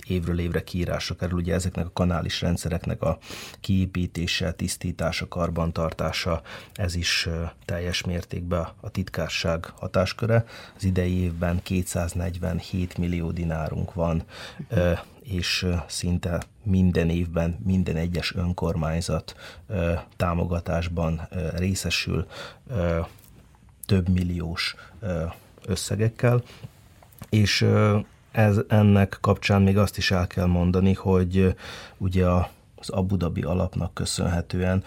[SPEAKER 5] évről évre kiírásra kerül. Ugye ezeknek a kanális rendszereknek a kiépítése, tisztítása, karbantartása, ez is teljes mértékben a titkárság hatásköre. Az idei évben 247 millió dinárunk van, és szinte minden évben minden egyes önkormányzat támogatásban részesül több milliós összegekkel, és ez, ennek kapcsán még azt is el kell mondani, hogy ugye az Abu Dhabi alapnak köszönhetően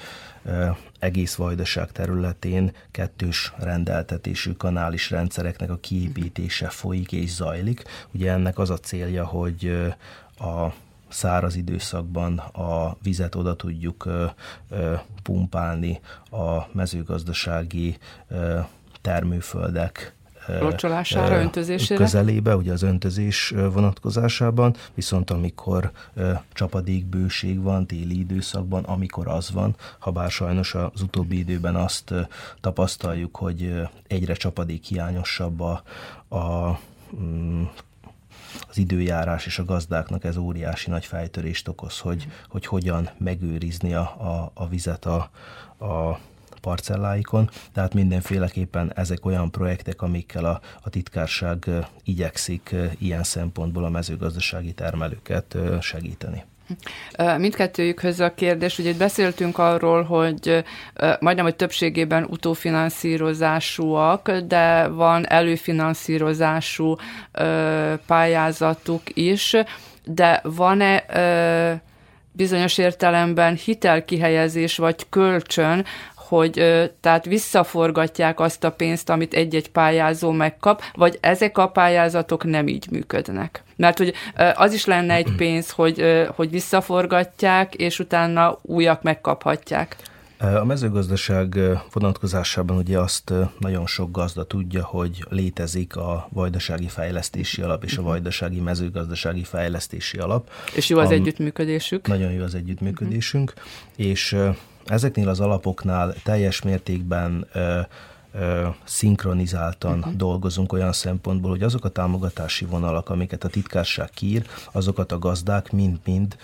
[SPEAKER 5] egész vajdaság területén kettős rendeltetésű kanális rendszereknek a kiépítése folyik és zajlik. Ugye ennek az a célja, hogy a száraz időszakban a vizet oda tudjuk ö, ö, pumpálni a mezőgazdasági ö, termőföldek
[SPEAKER 2] locsolására, öntözésére?
[SPEAKER 5] Közelébe, ugye az öntözés vonatkozásában, viszont amikor csapadékbőség van téli időszakban, amikor az van, ha bár sajnos az utóbbi időben azt tapasztaljuk, hogy egyre csapadék hiányosabb a, a mm, az időjárás és a gazdáknak ez óriási nagy fejtörést okoz, hogy, hogy hogyan megőrizni a, a, a vizet a, a parcelláikon, tehát mindenféleképpen ezek olyan projektek, amikkel a, a titkárság igyekszik ilyen szempontból a mezőgazdasági termelőket segíteni.
[SPEAKER 2] Mindkettőjükhöz a kérdés, ugye itt beszéltünk arról, hogy majdnem, hogy többségében utófinanszírozásúak, de van előfinanszírozású pályázatuk is, de van-e bizonyos értelemben hitelkihelyezés vagy kölcsön, hogy tehát visszaforgatják azt a pénzt, amit egy-egy pályázó megkap, vagy ezek a pályázatok nem így működnek. Mert hogy az is lenne egy pénz, hogy, hogy visszaforgatják, és utána újak megkaphatják.
[SPEAKER 5] A mezőgazdaság vonatkozásában ugye azt nagyon sok gazda tudja, hogy létezik a Vajdasági Fejlesztési Alap és a mhm. Vajdasági Mezőgazdasági Fejlesztési Alap.
[SPEAKER 2] És jó az együttműködésük?
[SPEAKER 5] Nagyon jó az együttműködésünk, és Ezeknél az alapoknál teljes mértékben szinkronizáltan uh-huh. dolgozunk olyan szempontból, hogy azok a támogatási vonalak, amiket a titkárság kír, azokat a gazdák mind-mind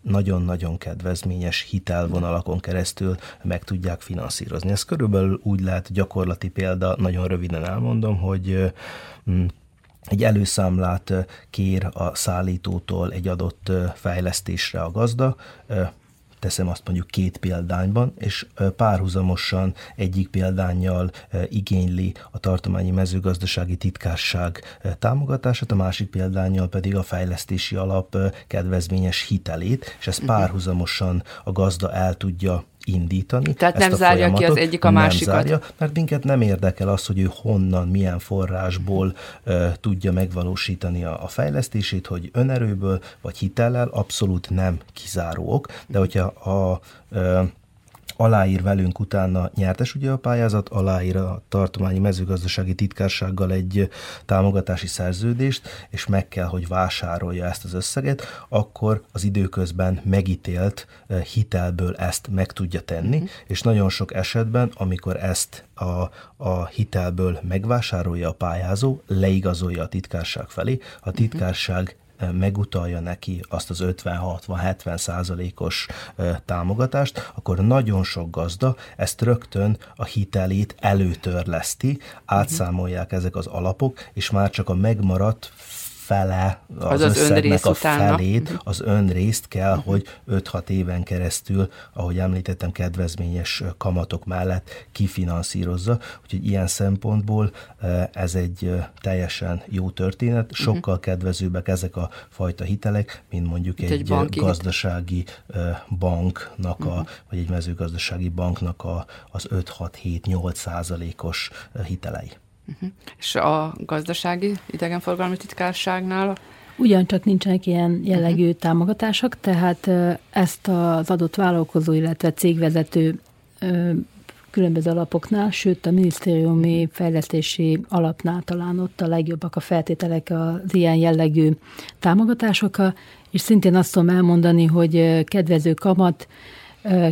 [SPEAKER 5] nagyon-nagyon kedvezményes hitelvonalakon keresztül meg tudják finanszírozni. Ez körülbelül úgy lehet gyakorlati példa, nagyon röviden elmondom, hogy egy előszámlát kér a szállítótól egy adott fejlesztésre a gazda, teszem azt mondjuk két példányban, és párhuzamosan egyik példányjal igényli a tartományi mezőgazdasági titkárság támogatását, a másik példányjal pedig a fejlesztési alap kedvezményes hitelét, és ezt párhuzamosan a gazda el tudja indítani.
[SPEAKER 2] Tehát nem zárja ki az egyik a
[SPEAKER 5] nem
[SPEAKER 2] másikat. Zárja,
[SPEAKER 5] mert minket nem érdekel az, hogy ő honnan, milyen forrásból uh, tudja megvalósítani a, a fejlesztését, hogy önerőből vagy hitellel abszolút nem kizárók, de hogyha a uh, aláír velünk utána nyertes ugye a pályázat, aláír a tartományi mezőgazdasági titkársággal egy támogatási szerződést, és meg kell, hogy vásárolja ezt az összeget, akkor az időközben megítélt eh, hitelből ezt meg tudja tenni, uh-huh. és nagyon sok esetben, amikor ezt a, a hitelből megvásárolja a pályázó, leigazolja a titkárság felé, a mhm. titkárság megutalja neki azt az 50-60-70 százalékos támogatást, akkor nagyon sok gazda ezt rögtön a hitelét előtörleszti, átszámolják ezek az alapok, és már csak a megmaradt fele az, az, az összegnek a utána. felét, mhm. az önrészt kell, hogy 5-6 éven keresztül, ahogy említettem, kedvezményes kamatok mellett kifinanszírozza. Úgyhogy ilyen szempontból ez egy teljesen jó történet. Mhm. Sokkal kedvezőbbek ezek a fajta hitelek, mint mondjuk egy, egy gazdasági banknak, a, vagy egy mezőgazdasági banknak a, az 5-6-7-8 százalékos hitelei.
[SPEAKER 2] Uh-huh. És a gazdasági idegenforgalmi titkárságnál?
[SPEAKER 4] Ugyancsak nincsenek ilyen jellegű uh-huh. támogatások, tehát ezt az adott vállalkozó, illetve cégvezető különböző alapoknál, sőt a minisztériumi fejlesztési alapnál talán ott a legjobbak a feltételek az ilyen jellegű támogatásokra, és szintén azt tudom elmondani, hogy kedvező kamat,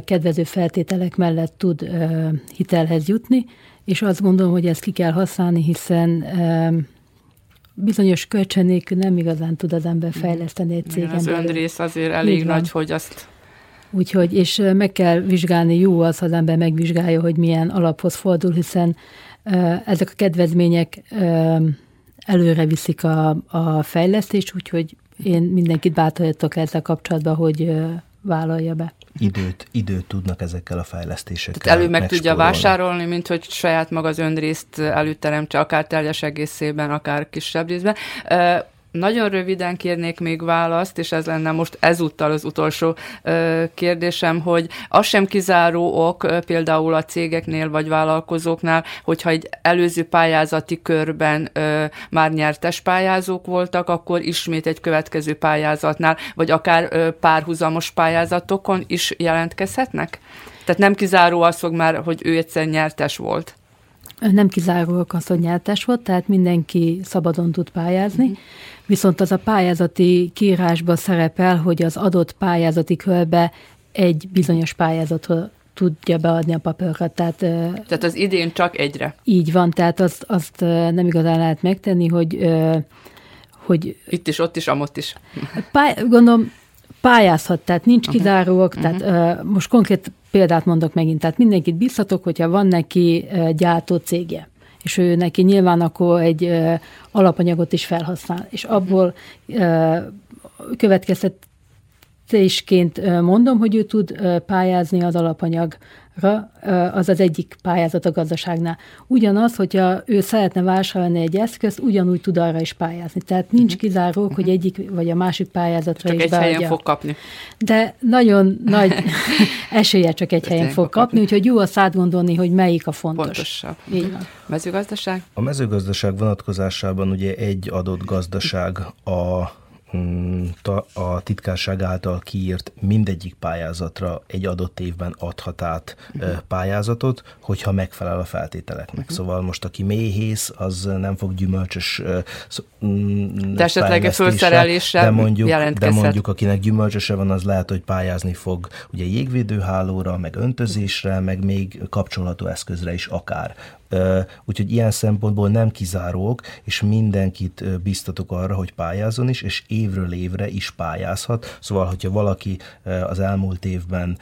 [SPEAKER 4] kedvező feltételek mellett tud hitelhez jutni, és azt gondolom, hogy ezt ki kell használni, hiszen bizonyos kölcsön nélkül nem igazán tud az ember fejleszteni egy cégen
[SPEAKER 2] Az önrész azért elég nagy, hogy azt...
[SPEAKER 4] Úgyhogy, és meg kell vizsgálni, jó az, ha az ember megvizsgálja, hogy milyen alaphoz fordul, hiszen ezek a kedvezmények előre viszik a, a fejlesztést, úgyhogy én mindenkit bátorítok ezzel kapcsolatban, hogy vállalja be
[SPEAKER 5] időt, időt tudnak ezekkel a fejlesztésekkel
[SPEAKER 2] Tehát elő meg tudja vásárolni, mint hogy saját maga az önrészt előteremtse, akár teljes egészében, akár kisebb részben. Nagyon röviden kérnék még választ, és ez lenne most ezúttal az utolsó kérdésem, hogy az sem kizáró ok például a cégeknél vagy vállalkozóknál, hogyha egy előző pályázati körben már nyertes pályázók voltak, akkor ismét egy következő pályázatnál, vagy akár ö, párhuzamos pályázatokon is jelentkezhetnek? Tehát nem kizáró az, hogy már, hogy ő egyszer nyertes volt.
[SPEAKER 4] Nem kizárólag az, hogy nyertes volt, tehát mindenki szabadon tud pályázni. Uh-huh viszont az a pályázati kiírásban szerepel, hogy az adott pályázati körbe egy bizonyos pályázatról tudja beadni a papírokat. Tehát,
[SPEAKER 2] tehát az idén csak egyre.
[SPEAKER 4] Így van, tehát azt, azt nem igazán lehet megtenni, hogy hogy...
[SPEAKER 2] Itt is, ott is, amott is.
[SPEAKER 4] Pály, gondolom, pályázhat, tehát nincs kizáróak, uh-huh. tehát uh, most konkrét példát mondok megint, tehát mindenkit biztatok, hogyha van neki uh, gyártó cégje, és ő neki nyilván akkor egy alapanyagot is felhasznál, és abból következtetésként mondom, hogy ő tud pályázni az alapanyag az az egyik pályázat a gazdaságnál. Ugyanaz, hogyha ő szeretne vásárolni egy eszközt, ugyanúgy tud arra is pályázni. Tehát nincs uh-huh. kizáró, uh-huh. hogy egyik vagy a másik pályázatra
[SPEAKER 2] csak
[SPEAKER 4] is
[SPEAKER 2] egy beadja. helyen fog kapni.
[SPEAKER 4] De nagyon nagy esélye csak egy helyen fog kapni, kapni, úgyhogy jó azt átgondolni, hogy melyik a fontos.
[SPEAKER 2] Pontosabb. Így van. Mezőgazdaság?
[SPEAKER 5] A mezőgazdaság vonatkozásában ugye egy adott gazdaság a a titkárság által kiírt mindegyik pályázatra egy adott évben adhat át uh-huh. pályázatot, hogyha megfelel a feltételeknek. Uh-huh. Szóval most aki méhész, az nem fog gyümölcsös
[SPEAKER 2] mm, de esetleg a felszerelésre de mondjuk,
[SPEAKER 5] de mondjuk akinek gyümölcsöse van, az lehet, hogy pályázni fog ugye jégvédőhálóra, meg öntözésre, meg még kapcsolható eszközre is akár Úgyhogy ilyen szempontból nem kizárók, és mindenkit biztatok arra, hogy pályázon is, és évről évre is pályázhat. Szóval, hogyha valaki az elmúlt évben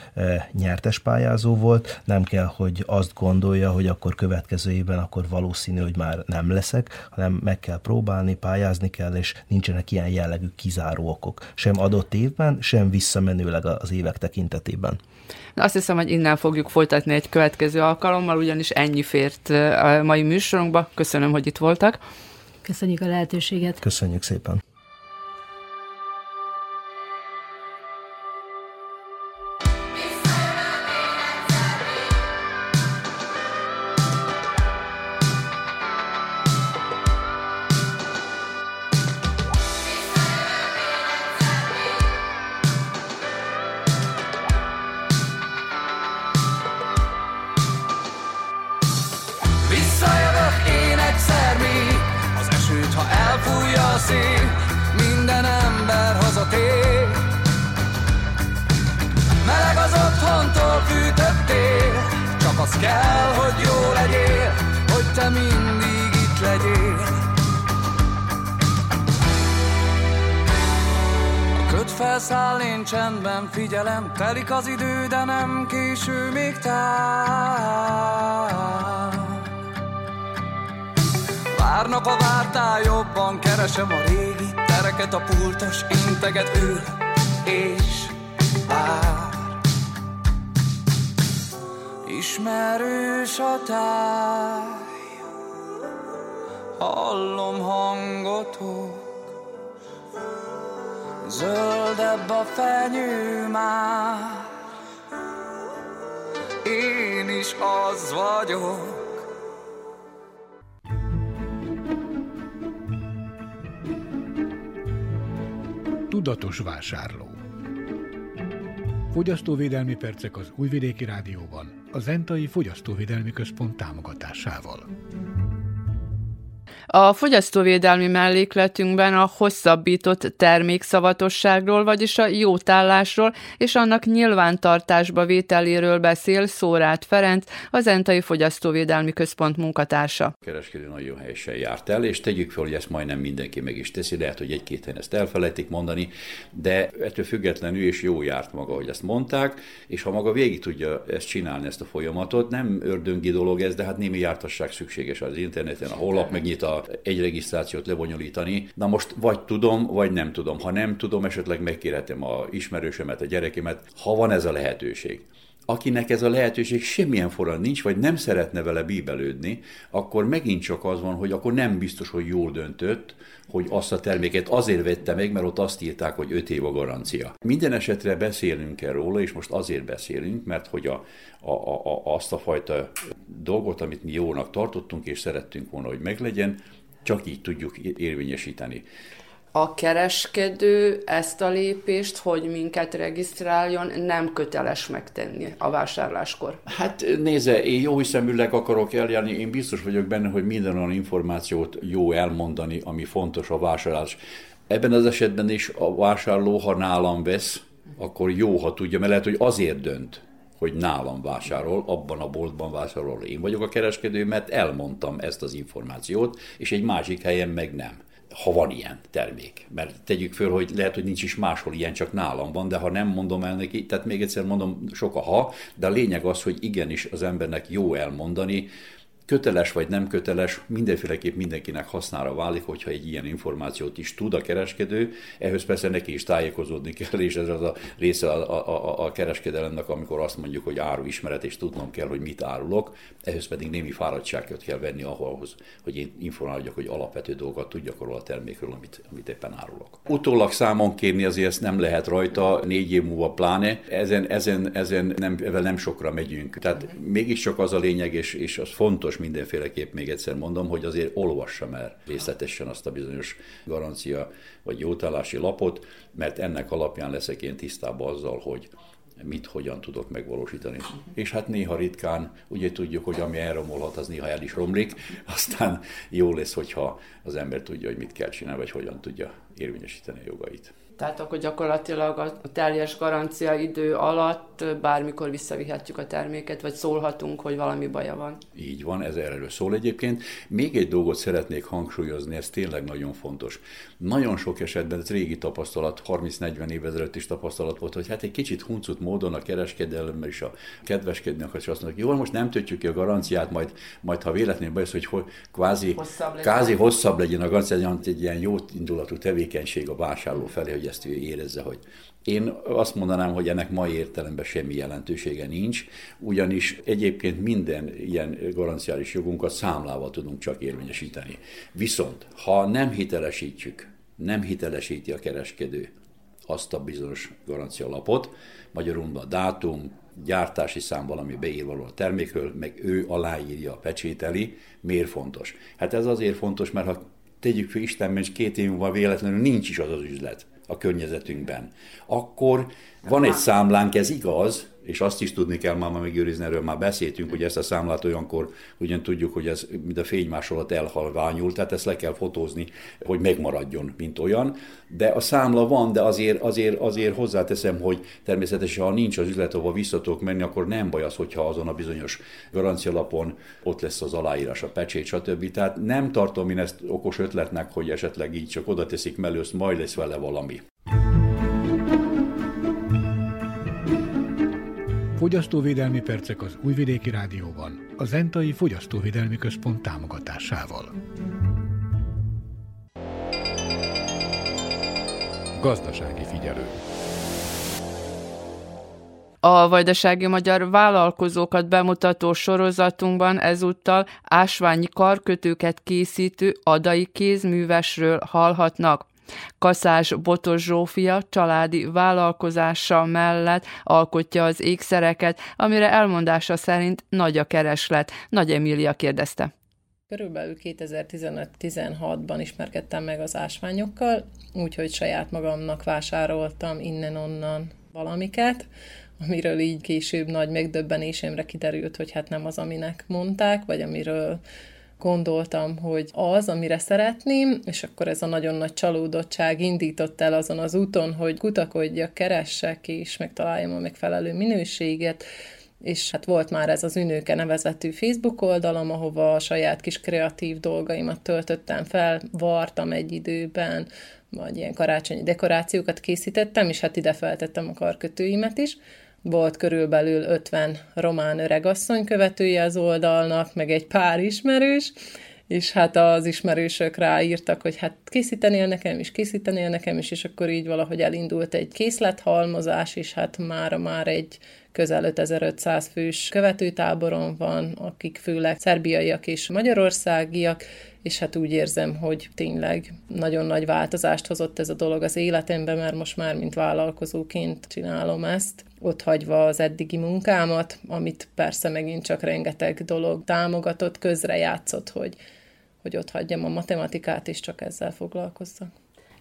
[SPEAKER 5] nyertes pályázó volt, nem kell, hogy azt gondolja, hogy akkor következő évben akkor valószínű, hogy már nem leszek, hanem meg kell próbálni, pályázni kell, és nincsenek ilyen jellegű kizáró okok. Sem adott évben, sem visszamenőleg az évek tekintetében.
[SPEAKER 2] Azt hiszem, hogy innen fogjuk folytatni egy következő alkalommal, ugyanis ennyi fért a mai műsorunkba. Köszönöm, hogy itt voltak.
[SPEAKER 4] Köszönjük a lehetőséget.
[SPEAKER 5] Köszönjük szépen.
[SPEAKER 6] Figyelem, telik az idő, de nem késő még tár. Várnak a vártál jobban, keresem a régi tereket, a pultos integet ül és vár. Ismerős a táj, hallom hangotok, Zöldebb a fenyő már. Én is az vagyok.
[SPEAKER 3] Tudatos vásárló. Fogyasztóvédelmi percek az Újvidéki Rádióban, a Zentai Fogyasztóvédelmi Központ támogatásával.
[SPEAKER 2] A fogyasztóvédelmi mellékletünkben a hosszabbított termékszavatosságról, vagyis a jótállásról és annak nyilvántartásba vételéről beszél Szórát Ferenc, az Entai Fogyasztóvédelmi Központ munkatársa. A
[SPEAKER 7] kereskedő nagyon helyesen járt el, és tegyük fel, hogy ezt majdnem mindenki meg is teszi, lehet, hogy egy-két helyen ezt elfelejtik mondani, de ettől függetlenül is jó járt maga, hogy ezt mondták, és ha maga végig tudja ezt csinálni, ezt a folyamatot, nem ördöngi dolog ez, de hát némi jártasság szükséges az interneten, a honlap megnyit a egy regisztrációt lebonyolítani. Na most vagy tudom, vagy nem tudom. Ha nem tudom, esetleg megkérhetem a ismerősömet, a gyerekemet, ha van ez a lehetőség akinek ez a lehetőség semmilyen forrán nincs, vagy nem szeretne vele bíbelődni, akkor megint csak az van, hogy akkor nem biztos, hogy jól döntött, hogy azt a terméket azért vette meg, mert ott azt írták, hogy 5 év a garancia. Minden esetre beszélünk róla, és most azért beszélünk, mert hogy a, a, a, azt a fajta dolgot, amit mi jónak tartottunk, és szerettünk volna, hogy meglegyen, csak így tudjuk érvényesíteni
[SPEAKER 2] a kereskedő ezt a lépést, hogy minket regisztráljon, nem köteles megtenni a vásárláskor.
[SPEAKER 7] Hát nézze, én jó hiszeműleg akarok eljárni, én biztos vagyok benne, hogy minden olyan információt jó elmondani, ami fontos a vásárlás. Ebben az esetben is a vásárló, ha nálam vesz, akkor jó, ha tudja, mert lehet, hogy azért dönt, hogy nálam vásárol, abban a boltban vásárol. Én vagyok a kereskedő, mert elmondtam ezt az információt, és egy másik helyen meg nem ha van ilyen termék. Mert tegyük föl, hogy lehet, hogy nincs is máshol ilyen, csak nálam van, de ha nem mondom el neki, tehát még egyszer mondom, sok a ha, de a lényeg az, hogy igenis az embernek jó elmondani, köteles vagy nem köteles, mindenféleképp mindenkinek hasznára válik, hogyha egy ilyen információt is tud a kereskedő. Ehhez persze neki is tájékozódni kell, és ez az a része a, a, a kereskedelemnek, amikor azt mondjuk, hogy áru ismeret, és tudnom kell, hogy mit árulok. Ehhez pedig némi fáradtságot kell venni ahhoz, hogy én informáljak, hogy alapvető dolgokat tudjak arról a termékről, amit, amit éppen árulok. Utólag számon kérni azért ezt nem lehet rajta, négy év múlva pláne, ezen, ezen, ezen nem, nem sokra megyünk. Tehát mégiscsak az a lényeg, és, és az fontos, mindenféleképp még egyszer mondom, hogy azért olvassam el részletesen azt a bizonyos garancia vagy jótállási lapot, mert ennek alapján leszek én tisztában azzal, hogy mit, hogyan tudok megvalósítani. És hát néha ritkán, ugye tudjuk, hogy ami elromolhat, az néha el is romlik, aztán jó lesz, hogyha az ember tudja, hogy mit kell csinálni, vagy hogyan tudja érvényesíteni a jogait.
[SPEAKER 2] Tehát akkor gyakorlatilag a teljes garancia idő alatt ott bármikor visszavihetjük a terméket, vagy szólhatunk, hogy valami baja van.
[SPEAKER 7] Így van, ez erről szól egyébként. Még egy dolgot szeretnék hangsúlyozni, ez tényleg nagyon fontos. Nagyon sok esetben, ez régi tapasztalat, 30-40 év ezelőtt is tapasztalat volt, hogy hát egy kicsit huncut módon a kereskedelemmel és a kedveskednek, hogy azt mondják, jó, most nem töltjük ki a garanciát, majd, majd ha véletlenül bajsz, hogy, hogy kvázi, hosszabb legyen. kvázi hosszabb legyen a garancia, egy ilyen jó indulatú tevékenység a vásárló felé, hogy ezt ő érezze, hogy én azt mondanám, hogy ennek mai értelemben semmi jelentősége nincs, ugyanis egyébként minden ilyen garanciális jogunkat számlával tudunk csak érvényesíteni. Viszont, ha nem hitelesítjük, nem hitelesíti a kereskedő azt a bizonyos garancialapot, magyarul a dátum, gyártási szám valami beírva a termékről, meg ő aláírja, pecsételi, miért fontos? Hát ez azért fontos, mert ha tegyük fel Isten, és két év múlva véletlenül nincs is az az üzlet a környezetünkben, akkor van egy számlánk, ez igaz, és azt is tudni kell már megőrizni, erről már beszéltünk, hogy ezt a számlát olyankor ugyan tudjuk, hogy ez mint a fénymásolat elhalványul, tehát ezt le kell fotózni, hogy megmaradjon, mint olyan. De a számla van, de azért, azért, azért hozzáteszem, hogy természetesen, ha nincs az üzlet, ahova visszatok menni, akkor nem baj az, hogyha azon a bizonyos garancialapon ott lesz az aláírás, a pecsét, stb. Tehát nem tartom én ezt okos ötletnek, hogy esetleg így csak oda teszik mellőtt, majd lesz vele valami.
[SPEAKER 3] Fogyasztóvédelmi percek az Újvidéki Rádióban, a Zentai Fogyasztóvédelmi Központ támogatásával. Gazdasági figyelő.
[SPEAKER 2] A vajdasági magyar vállalkozókat bemutató sorozatunkban ezúttal ásványi karkötőket készítő adai kézművesről hallhatnak. Kaszás Botos Zsófia családi vállalkozása mellett alkotja az ékszereket, amire elmondása szerint nagy a kereslet. Nagy Emília kérdezte.
[SPEAKER 8] Körülbelül 2015-16-ban ismerkedtem meg az ásványokkal, úgyhogy saját magamnak vásároltam innen-onnan valamiket, amiről így később nagy megdöbbenésemre kiderült, hogy hát nem az, aminek mondták, vagy amiről gondoltam, hogy az, amire szeretném, és akkor ez a nagyon nagy csalódottság indított el azon az úton, hogy kutakodjak, keressek, és megtaláljam a megfelelő minőséget, és hát volt már ez az Ünőke nevezetű Facebook oldalam, ahova a saját kis kreatív dolgaimat töltöttem fel, vartam egy időben, vagy ilyen karácsonyi dekorációkat készítettem, és hát ide feltettem a karkötőimet is, volt körülbelül 50 román öregasszony követője az oldalnak, meg egy pár ismerős, és hát az ismerősök ráírtak, hogy hát készítenél nekem is, készítenél nekem is, és akkor így valahogy elindult egy készlethalmozás, és hát már már egy közel 5500 fős követőtáboron van, akik főleg szerbiaiak és magyarországiak, és hát úgy érzem, hogy tényleg nagyon nagy változást hozott ez a dolog az életemben, mert most már mint vállalkozóként csinálom ezt, ott hagyva az eddigi munkámat, amit persze megint csak rengeteg dolog támogatott, közrejátszott, hogy, hogy ott hagyjam a matematikát, és csak ezzel foglalkozzak.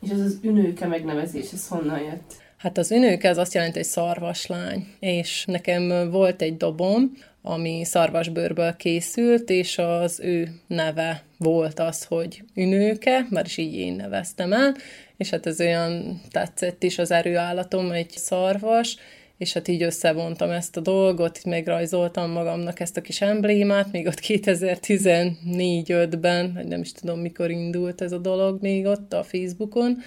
[SPEAKER 9] És ez az ünőke megnevezés, ez honnan jött?
[SPEAKER 8] Hát az ünőke az azt jelenti, hogy szarvaslány, és nekem volt egy dobom, ami szarvasbőrből készült, és az ő neve volt az, hogy ünőke, már is így én neveztem el, és hát ez olyan tetszett is az erőállatom, egy szarvas, és hát így összevontam ezt a dolgot, megrajzoltam magamnak ezt a kis emblémát, még ott 2014-5-ben, vagy nem is tudom, mikor indult ez a dolog még ott a Facebookon,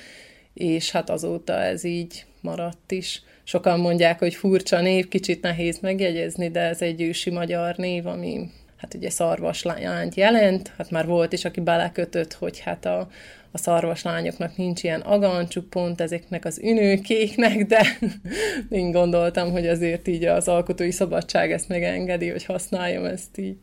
[SPEAKER 8] és hát azóta ez így maradt is. Sokan mondják, hogy furcsa név, kicsit nehéz megjegyezni, de ez egy ősi magyar név, ami hát ugye szarvaslányt jelent, hát már volt is, aki belekötött, hogy hát a, a szarvaslányoknak nincs ilyen agancsuk pont ezeknek az ünőkéknek, de én gondoltam, hogy azért így az alkotói szabadság ezt megengedi, hogy használjam ezt így.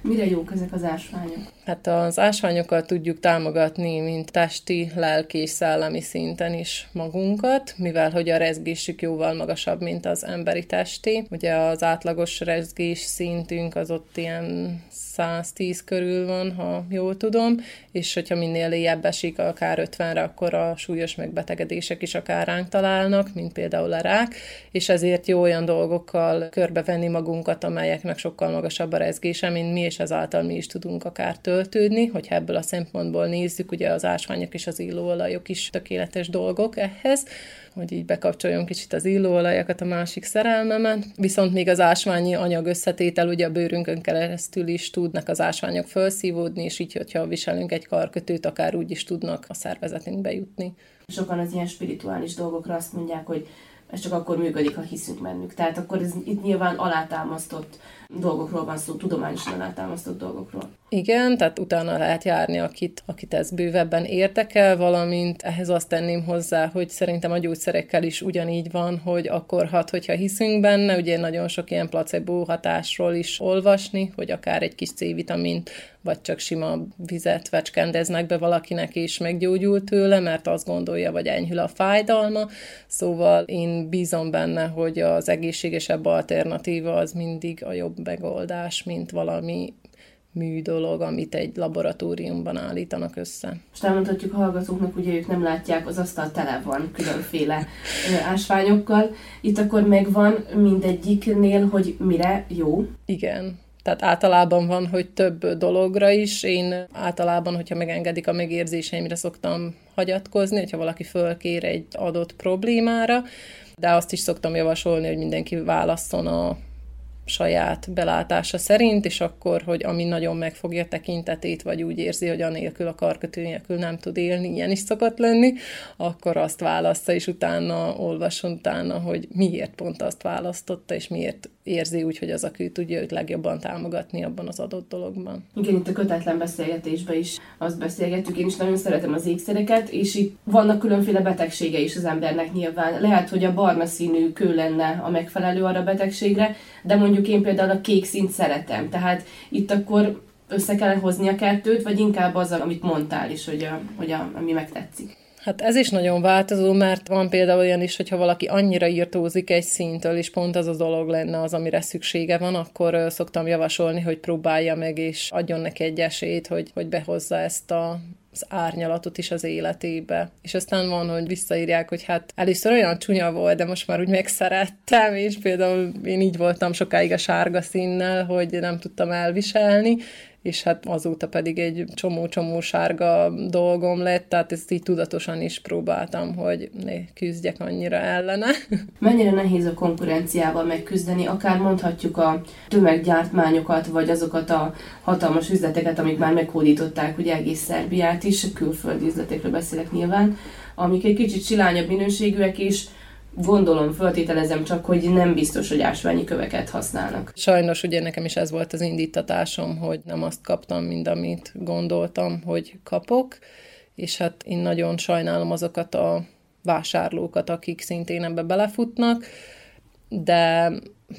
[SPEAKER 9] Mire jók ezek az ásványok?
[SPEAKER 8] Hát az ásványokat tudjuk támogatni, mint testi, lelki és szellemi szinten is magunkat, mivel hogy a rezgésük jóval magasabb, mint az emberi testi. Ugye az átlagos rezgés szintünk az ott ilyen 110 körül van, ha jól tudom, és hogyha minél éjjebb esik, akár 50-re, akkor a súlyos megbetegedések is akár ránk találnak, mint például a rák, és ezért jó olyan dolgokkal körbevenni magunkat, amelyeknek sokkal magasabb a rezgése, mint mi, és ezáltal mi is tudunk akár töltődni, hogyha ebből a szempontból nézzük, ugye az ásványok és az illóolajok is tökéletes dolgok ehhez, hogy így bekapcsoljon kicsit az illóolajakat, a másik szerelmemet. Viszont még az ásványi anyag összetétel, ugye a bőrünkön keresztül is tudnak az ásványok felszívódni, és így, hogyha viselünk egy karkötőt, akár úgy is tudnak a szervezetünkbe jutni.
[SPEAKER 9] Sokan az ilyen spirituális dolgokra azt mondják, hogy ez csak akkor működik, ha hiszünk bennük. Tehát akkor ez itt nyilván alátámasztott dolgokról van szó, tudományosan alátámasztott dolgokról.
[SPEAKER 8] Igen, tehát utána lehet járni, akit, akit ez bővebben érdekel, valamint ehhez azt tenném hozzá, hogy szerintem a gyógyszerekkel is ugyanígy van, hogy akkor hat, hogyha hiszünk benne, ugye nagyon sok ilyen placebo hatásról is olvasni, hogy akár egy kis C-vitamint, vagy csak sima vizet vecskendeznek be valakinek, és meggyógyul tőle, mert azt gondolja, vagy enyhül a fájdalma. Szóval én bízom benne, hogy az egészségesebb alternatíva az mindig a jobb megoldás, mint valami mű dolog, amit egy laboratóriumban állítanak össze.
[SPEAKER 9] Most elmondhatjuk a hallgatóknak, ugye ők nem látják, az asztal tele van különféle ásványokkal. Itt akkor megvan mindegyiknél, hogy mire jó.
[SPEAKER 8] Igen. Tehát általában van, hogy több dologra is. Én általában, hogyha megengedik a megérzéseimre, szoktam hagyatkozni, hogyha valaki fölkér egy adott problémára, de azt is szoktam javasolni, hogy mindenki válasszon a saját belátása szerint, és akkor, hogy ami nagyon megfogja tekintetét, vagy úgy érzi, hogy anélkül a karkötő nélkül nem tud élni, ilyen is szokott lenni, akkor azt választa, és utána olvason utána, hogy miért pont azt választotta, és miért érzi úgy, hogy az, aki tudja őt legjobban támogatni abban az adott dologban.
[SPEAKER 9] Igen, itt a kötetlen beszélgetésben is azt beszélgettük, én is nagyon szeretem az ékszereket, és itt vannak különféle betegsége is az embernek nyilván. Lehet, hogy a barna színű kő lenne a megfelelő arra a betegségre, de mondjuk én például a kék színt szeretem. Tehát itt akkor össze kell hozni a kettőt, vagy inkább az, amit mondtál is, hogy, a, hogy a, ami megtetszik.
[SPEAKER 8] Hát ez is nagyon változó, mert van például olyan is, hogyha valaki annyira írtózik egy szintől, és pont az a dolog lenne az, amire szüksége van, akkor szoktam javasolni, hogy próbálja meg, és adjon neki egy esélyt, hogy, hogy behozza ezt a az árnyalatot is az életébe. És aztán van, hogy visszaírják, hogy hát először olyan csúnya volt, de most már úgy megszerettem, és például én így voltam sokáig a sárga színnel, hogy nem tudtam elviselni, és hát azóta pedig egy csomó-csomó sárga dolgom lett, tehát ezt így tudatosan is próbáltam, hogy ne küzdjek annyira ellene.
[SPEAKER 9] Mennyire nehéz a konkurenciával megküzdeni, akár mondhatjuk a tömeggyártmányokat, vagy azokat a hatalmas üzleteket, amik már meghódították ugye egész Szerbiát is, külföldi üzletekről beszélek nyilván, amik egy kicsit silányabb minőségűek, és gondolom, föltételezem csak, hogy nem biztos, hogy ásványi köveket használnak.
[SPEAKER 8] Sajnos ugye nekem is ez volt az indítatásom, hogy nem azt kaptam, mint amit gondoltam, hogy kapok, és hát én nagyon sajnálom azokat a vásárlókat, akik szintén ebbe belefutnak, de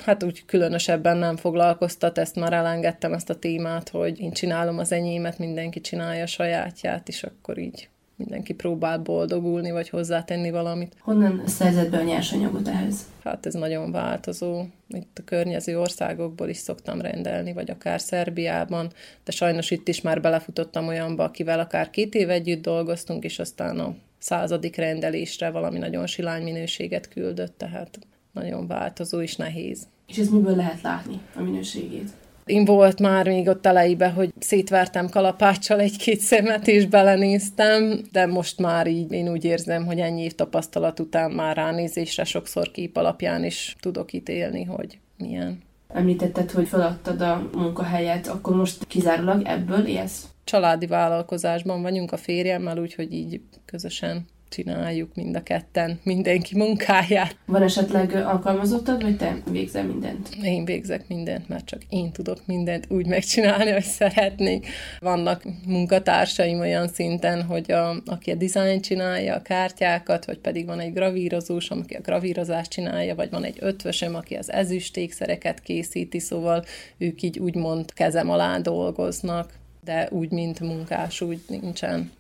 [SPEAKER 8] hát úgy különösebben nem foglalkoztat, ezt már elengedtem ezt a témát, hogy én csinálom az enyémet, mindenki csinálja a sajátját, és akkor így mindenki próbál boldogulni, vagy hozzátenni valamit.
[SPEAKER 9] Honnan szerzed be a nyersanyagot ehhez?
[SPEAKER 8] Hát ez nagyon változó. Itt a környező országokból is szoktam rendelni, vagy akár Szerbiában, de sajnos itt is már belefutottam olyanba, akivel akár két év együtt dolgoztunk, és aztán a századik rendelésre valami nagyon silány minőséget küldött, tehát nagyon változó és nehéz.
[SPEAKER 9] És ez miből lehet látni a minőségét?
[SPEAKER 8] Én volt már még ott elejébe, hogy szétvertem kalapáccsal egy-két szemet, és belenéztem, de most már így én úgy érzem, hogy ennyi év tapasztalat után már ránézésre sokszor kép alapján is tudok ítélni, hogy milyen.
[SPEAKER 9] Említetted, hogy feladtad a munkahelyet, akkor most kizárólag ebből élsz?
[SPEAKER 8] Családi vállalkozásban vagyunk a férjemmel, úgyhogy így közösen csináljuk mind a ketten mindenki munkáját.
[SPEAKER 9] Van esetleg alkalmazottad, vagy te végzel mindent?
[SPEAKER 8] Én végzek mindent, mert csak én tudok mindent úgy megcsinálni, hogy szeretnék. Vannak munkatársaim olyan szinten, hogy a, aki a dizájn csinálja, a kártyákat, vagy pedig van egy gravírozós, aki a gravírozást csinálja, vagy van egy ötvösöm, aki az ezüstékszereket készíti, szóval ők így úgymond kezem alá dolgoznak de úgy, mint munkás, úgy nincsen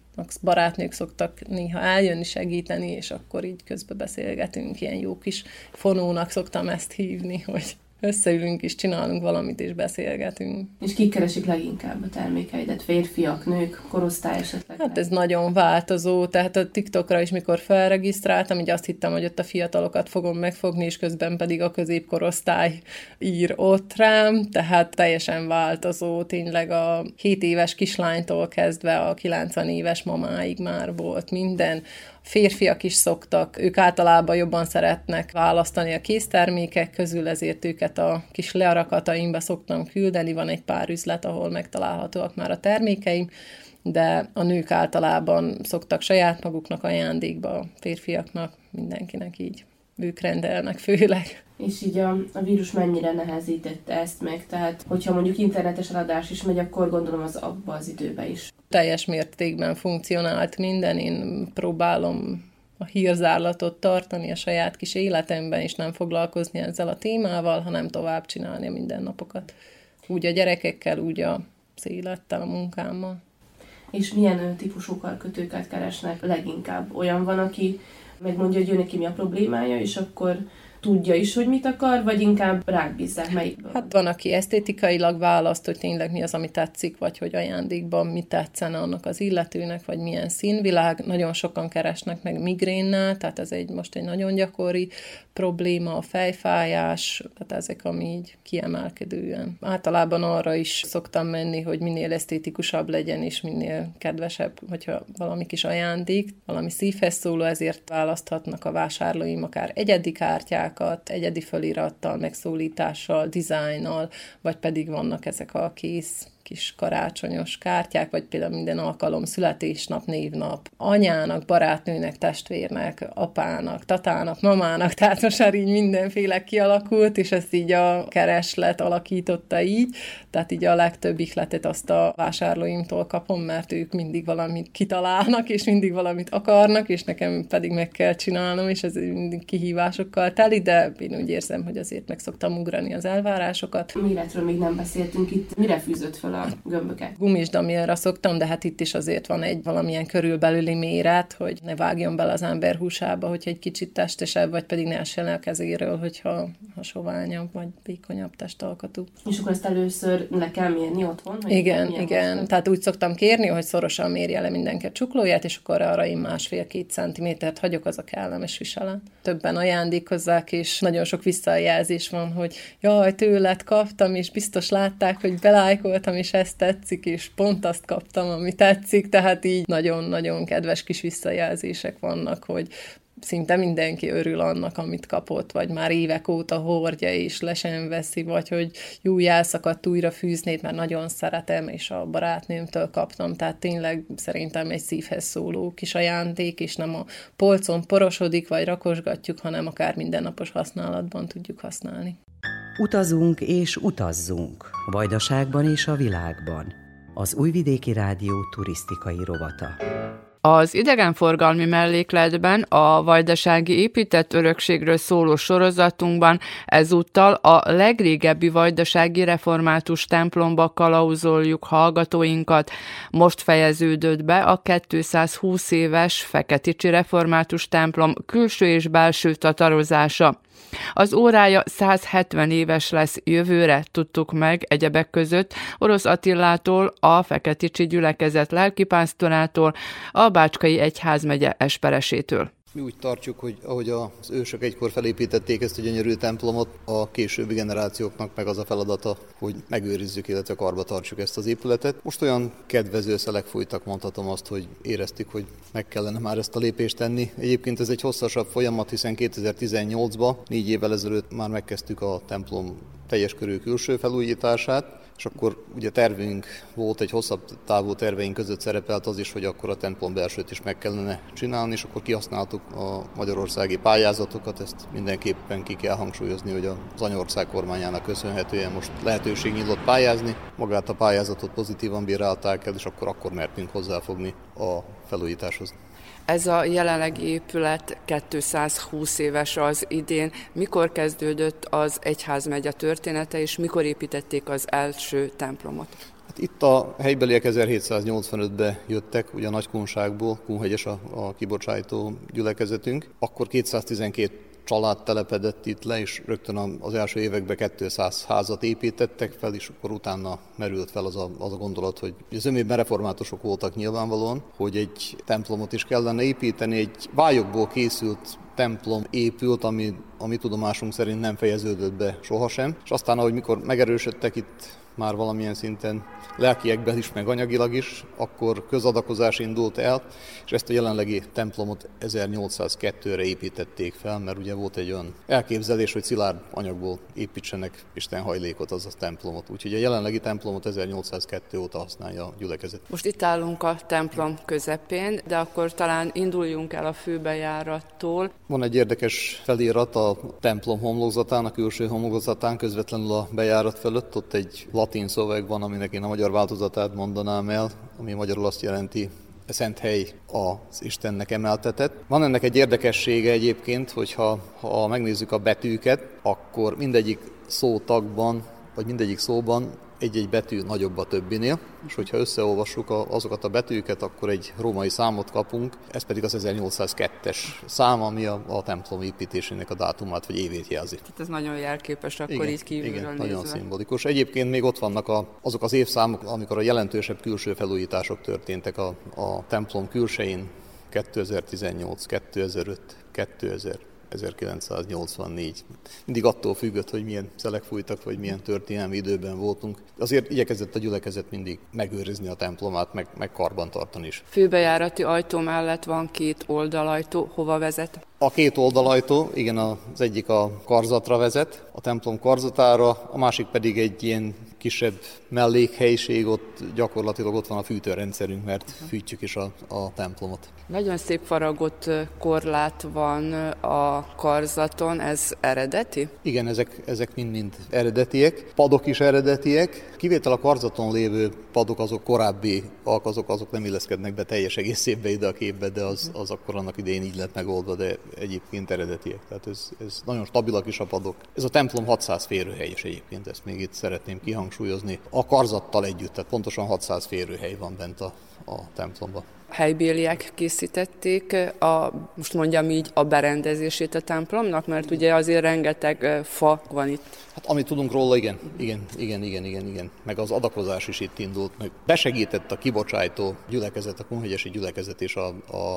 [SPEAKER 8] barátnők szoktak néha eljönni segíteni, és akkor így közbe beszélgetünk, ilyen jó kis fonónak szoktam ezt hívni, hogy összeülünk és csinálunk valamit, és beszélgetünk.
[SPEAKER 9] És kik keresik leginkább a termékeidet? Férfiak, nők, korosztály esetleg?
[SPEAKER 8] Hát ez nagyon változó, tehát a TikTokra is, mikor felregisztráltam, így azt hittem, hogy ott a fiatalokat fogom megfogni, és közben pedig a középkorosztály ír ott rám, tehát teljesen változó, tényleg a 7 éves kislánytól kezdve a 90 éves mamáig már volt minden férfiak is szoktak, ők általában jobban szeretnek választani a késztermékek közül, ezért őket a kis learakataimba szoktam küldeni, van egy pár üzlet, ahol megtalálhatóak már a termékeim, de a nők általában szoktak saját maguknak ajándékba, a férfiaknak, mindenkinek így ők rendelnek főleg.
[SPEAKER 9] És így a, a vírus mennyire nehezítette ezt meg? Tehát, hogyha mondjuk internetes eladás is megy, akkor gondolom az abba az időbe is.
[SPEAKER 8] Teljes mértékben funkcionált minden, én próbálom a hírzárlatot tartani a saját kis életemben, és nem foglalkozni ezzel a témával, hanem tovább csinálni a mindennapokat. Úgy a gyerekekkel, úgy a élettel, a munkámmal.
[SPEAKER 9] És milyen típusú karkötőket keresnek leginkább? Olyan van, aki megmondja, hogy ő neki mi a problémája, és akkor tudja is, hogy mit akar, vagy inkább rákbízzák melyikből?
[SPEAKER 8] Hát van, aki esztétikailag választ, hogy tényleg mi az, ami tetszik, vagy hogy ajándékban mi tetszene annak az illetőnek, vagy milyen színvilág. Nagyon sokan keresnek meg migrénnel, tehát ez egy most egy nagyon gyakori probléma, a fejfájás, tehát ezek, ami így kiemelkedően. Általában arra is szoktam menni, hogy minél esztétikusabb legyen, és minél kedvesebb, hogyha valami kis ajándék, valami szívhez szóló, ezért választhatnak a vásárlóim akár egyedi kártyákat, egyedi fölirattal, megszólítással, dizájnnal, vagy pedig vannak ezek a kész kis karácsonyos kártyák, vagy például minden alkalom születésnap, névnap, anyának, barátnőnek, testvérnek, apának, tatának, mamának, tehát most már így mindenféle kialakult, és ezt így a kereslet alakította így, tehát így a legtöbb ihletet azt a vásárlóimtól kapom, mert ők mindig valamit kitalálnak, és mindig valamit akarnak, és nekem pedig meg kell csinálnom, és ez mindig kihívásokkal teli, de én úgy érzem, hogy azért meg szoktam ugrani az elvárásokat.
[SPEAKER 9] Méretről még nem beszéltünk itt. Mire fűzött fel a gömböket.
[SPEAKER 8] Gumisdamilra szoktam, de hát itt is azért van egy valamilyen körülbelüli méret, hogy ne vágjon bele az ember húsába, hogyha egy kicsit testesebb, vagy pedig ne essen a kezéről, hogyha ha soványabb, vagy vékonyabb testalkatú.
[SPEAKER 9] És akkor ezt először le kell mérni otthon?
[SPEAKER 8] Hogy igen, igen. Most? Tehát úgy szoktam kérni, hogy szorosan mérje le mindenki csuklóját, és akkor arra én másfél-két centimétert hagyok, az a kellemes viselet. Többen ajándékozzák, és nagyon sok visszajelzés van, hogy jaj, tőled kaptam, és biztos látták, hogy belájkoltam, és ez tetszik, és pont azt kaptam, ami tetszik, tehát így nagyon-nagyon kedves kis visszajelzések vannak, hogy szinte mindenki örül annak, amit kapott, vagy már évek óta hordja, és le sem veszi, vagy hogy jó elszakadt újra fűznét, mert nagyon szeretem, és a barátnőmtől kaptam, tehát tényleg szerintem egy szívhez szóló kis ajándék, és nem a polcon porosodik, vagy rakosgatjuk, hanem akár mindennapos használatban tudjuk használni.
[SPEAKER 10] Utazunk és utazzunk, Vajdaságban és a világban. Az Újvidéki Rádió turisztikai rovata.
[SPEAKER 2] Az idegenforgalmi mellékletben a vajdasági épített örökségről szóló sorozatunkban ezúttal a legrégebbi vajdasági református templomba kalauzoljuk hallgatóinkat. Most fejeződött be a 220 éves Feketicsi református templom külső és belső tatarozása. Az órája 170 éves lesz jövőre, tudtuk meg egyebek között Orosz Attillától, a Feketicsi gyülekezet lelkipásztorától, a Bácskai Egyházmegye esperesétől.
[SPEAKER 11] Mi úgy tartjuk, hogy ahogy az ősök egykor felépítették ezt a gyönyörű templomot, a későbbi generációknak meg az a feladata, hogy megőrizzük, illetve karba tartsuk ezt az épületet. Most olyan kedvező szelek fújtak, mondhatom azt, hogy éreztük, hogy meg kellene már ezt a lépést tenni. Egyébként ez egy hosszasabb folyamat, hiszen 2018-ban, négy évvel ezelőtt már megkezdtük a templom teljes körű külső felújítását, és akkor ugye tervünk volt, egy hosszabb távú terveink között szerepelt az is, hogy akkor a templom belsőt is meg kellene csinálni, és akkor kihasználtuk a magyarországi pályázatokat, ezt mindenképpen ki kell hangsúlyozni, hogy az anyország kormányának köszönhetően most lehetőség nyílt pályázni, magát a pályázatot pozitívan bírálták el, és akkor akkor mertünk hozzáfogni a felújításhoz.
[SPEAKER 2] Ez a jelenlegi épület 220 éves az idén. Mikor kezdődött az egyházmegye története, és mikor építették az első templomot?
[SPEAKER 11] Hát itt a helybeliek 1785-ben jöttek, ugye a Nagykunságból, Kunhegyes a, a kibocsájtó gyülekezetünk. Akkor 212 család telepedett itt le, és rögtön az első években 200 házat építettek fel, és akkor utána merült fel az a, az a gondolat, hogy az önmében reformátusok voltak nyilvánvalóan, hogy egy templomot is kellene építeni, egy vályokból készült templom épült, ami, ami tudomásunk szerint nem fejeződött be sohasem, és aztán, ahogy mikor megerősödtek itt már valamilyen szinten lelkiekben is, meg anyagilag is, akkor közadakozás indult el, és ezt a jelenlegi templomot 1802-re építették fel, mert ugye volt egy olyan elképzelés, hogy szilárd anyagból építsenek Isten hajlékot, az a templomot. Úgyhogy a jelenlegi templomot 1802 óta használja a gyülekezet.
[SPEAKER 2] Most itt állunk a templom közepén, de akkor talán induljunk el a főbejárattól.
[SPEAKER 11] Van egy érdekes felirat a templom homlokzatán, a külső homlokzatán, közvetlenül a bejárat fölött, ott egy latin szöveg van, aminek én a magyar változatát mondanám el, ami magyarul azt jelenti, szent hely az Istennek emeltetett. Van ennek egy érdekessége egyébként, hogyha ha megnézzük a betűket, akkor mindegyik szótagban, vagy mindegyik szóban egy-egy betű nagyobb a többinél, és hogyha összeolvassuk azokat a betűket, akkor egy római számot kapunk, ez pedig az 1802-es szám, ami a, a templom építésének a dátumát vagy évét jelzi.
[SPEAKER 2] Tehát ez nagyon jelképes akkor igen, így kívülről
[SPEAKER 11] Igen,
[SPEAKER 2] nézve.
[SPEAKER 11] nagyon szimbolikus. Egyébként még ott vannak a, azok az évszámok, amikor a jelentősebb külső felújítások történtek a, a templom külsején, 2018, 2005, 2000, 1984. Mindig attól függött, hogy milyen szelek fújtak, vagy milyen történelmi időben voltunk. Azért igyekezett a gyülekezet mindig megőrizni a templomát, meg, meg karban tartani is.
[SPEAKER 2] Főbejárati ajtó mellett van két oldalajtó, hova vezet?
[SPEAKER 11] A két oldalajtó, igen, az egyik a karzatra vezet, a templom karzatára, a másik pedig egy ilyen kisebb mellékhelyiség, ott gyakorlatilag ott van a fűtőrendszerünk, mert fűtjük is a, a templomot.
[SPEAKER 2] Nagyon szép faragott korlát van a karzaton, ez eredeti?
[SPEAKER 11] Igen, ezek, ezek mind-mind eredetiek. Padok is eredetiek. Kivétel a karzaton lévő padok, azok korábbi azok, azok nem illeszkednek be teljes egészében ide a képbe, de az, az akkor annak idején így lett megoldva, de egyébként eredetiek. Tehát ez, ez nagyon stabilak is a padok. Ez a templom 600 férőhelyes egyébként, ezt még itt szeretném kihangsúlyozni. A karzattal együtt, tehát pontosan 600 férőhely van bent a, a templomban
[SPEAKER 2] helybéliek készítették, a, most mondjam így, a berendezését a templomnak, mert ugye azért rengeteg fa van itt.
[SPEAKER 11] Hát amit tudunk róla, igen, igen, igen, igen, igen, igen. Meg az adakozás is itt indult, meg besegített a kibocsájtó gyülekezet, a Kunhegyesi gyülekezet és a, a,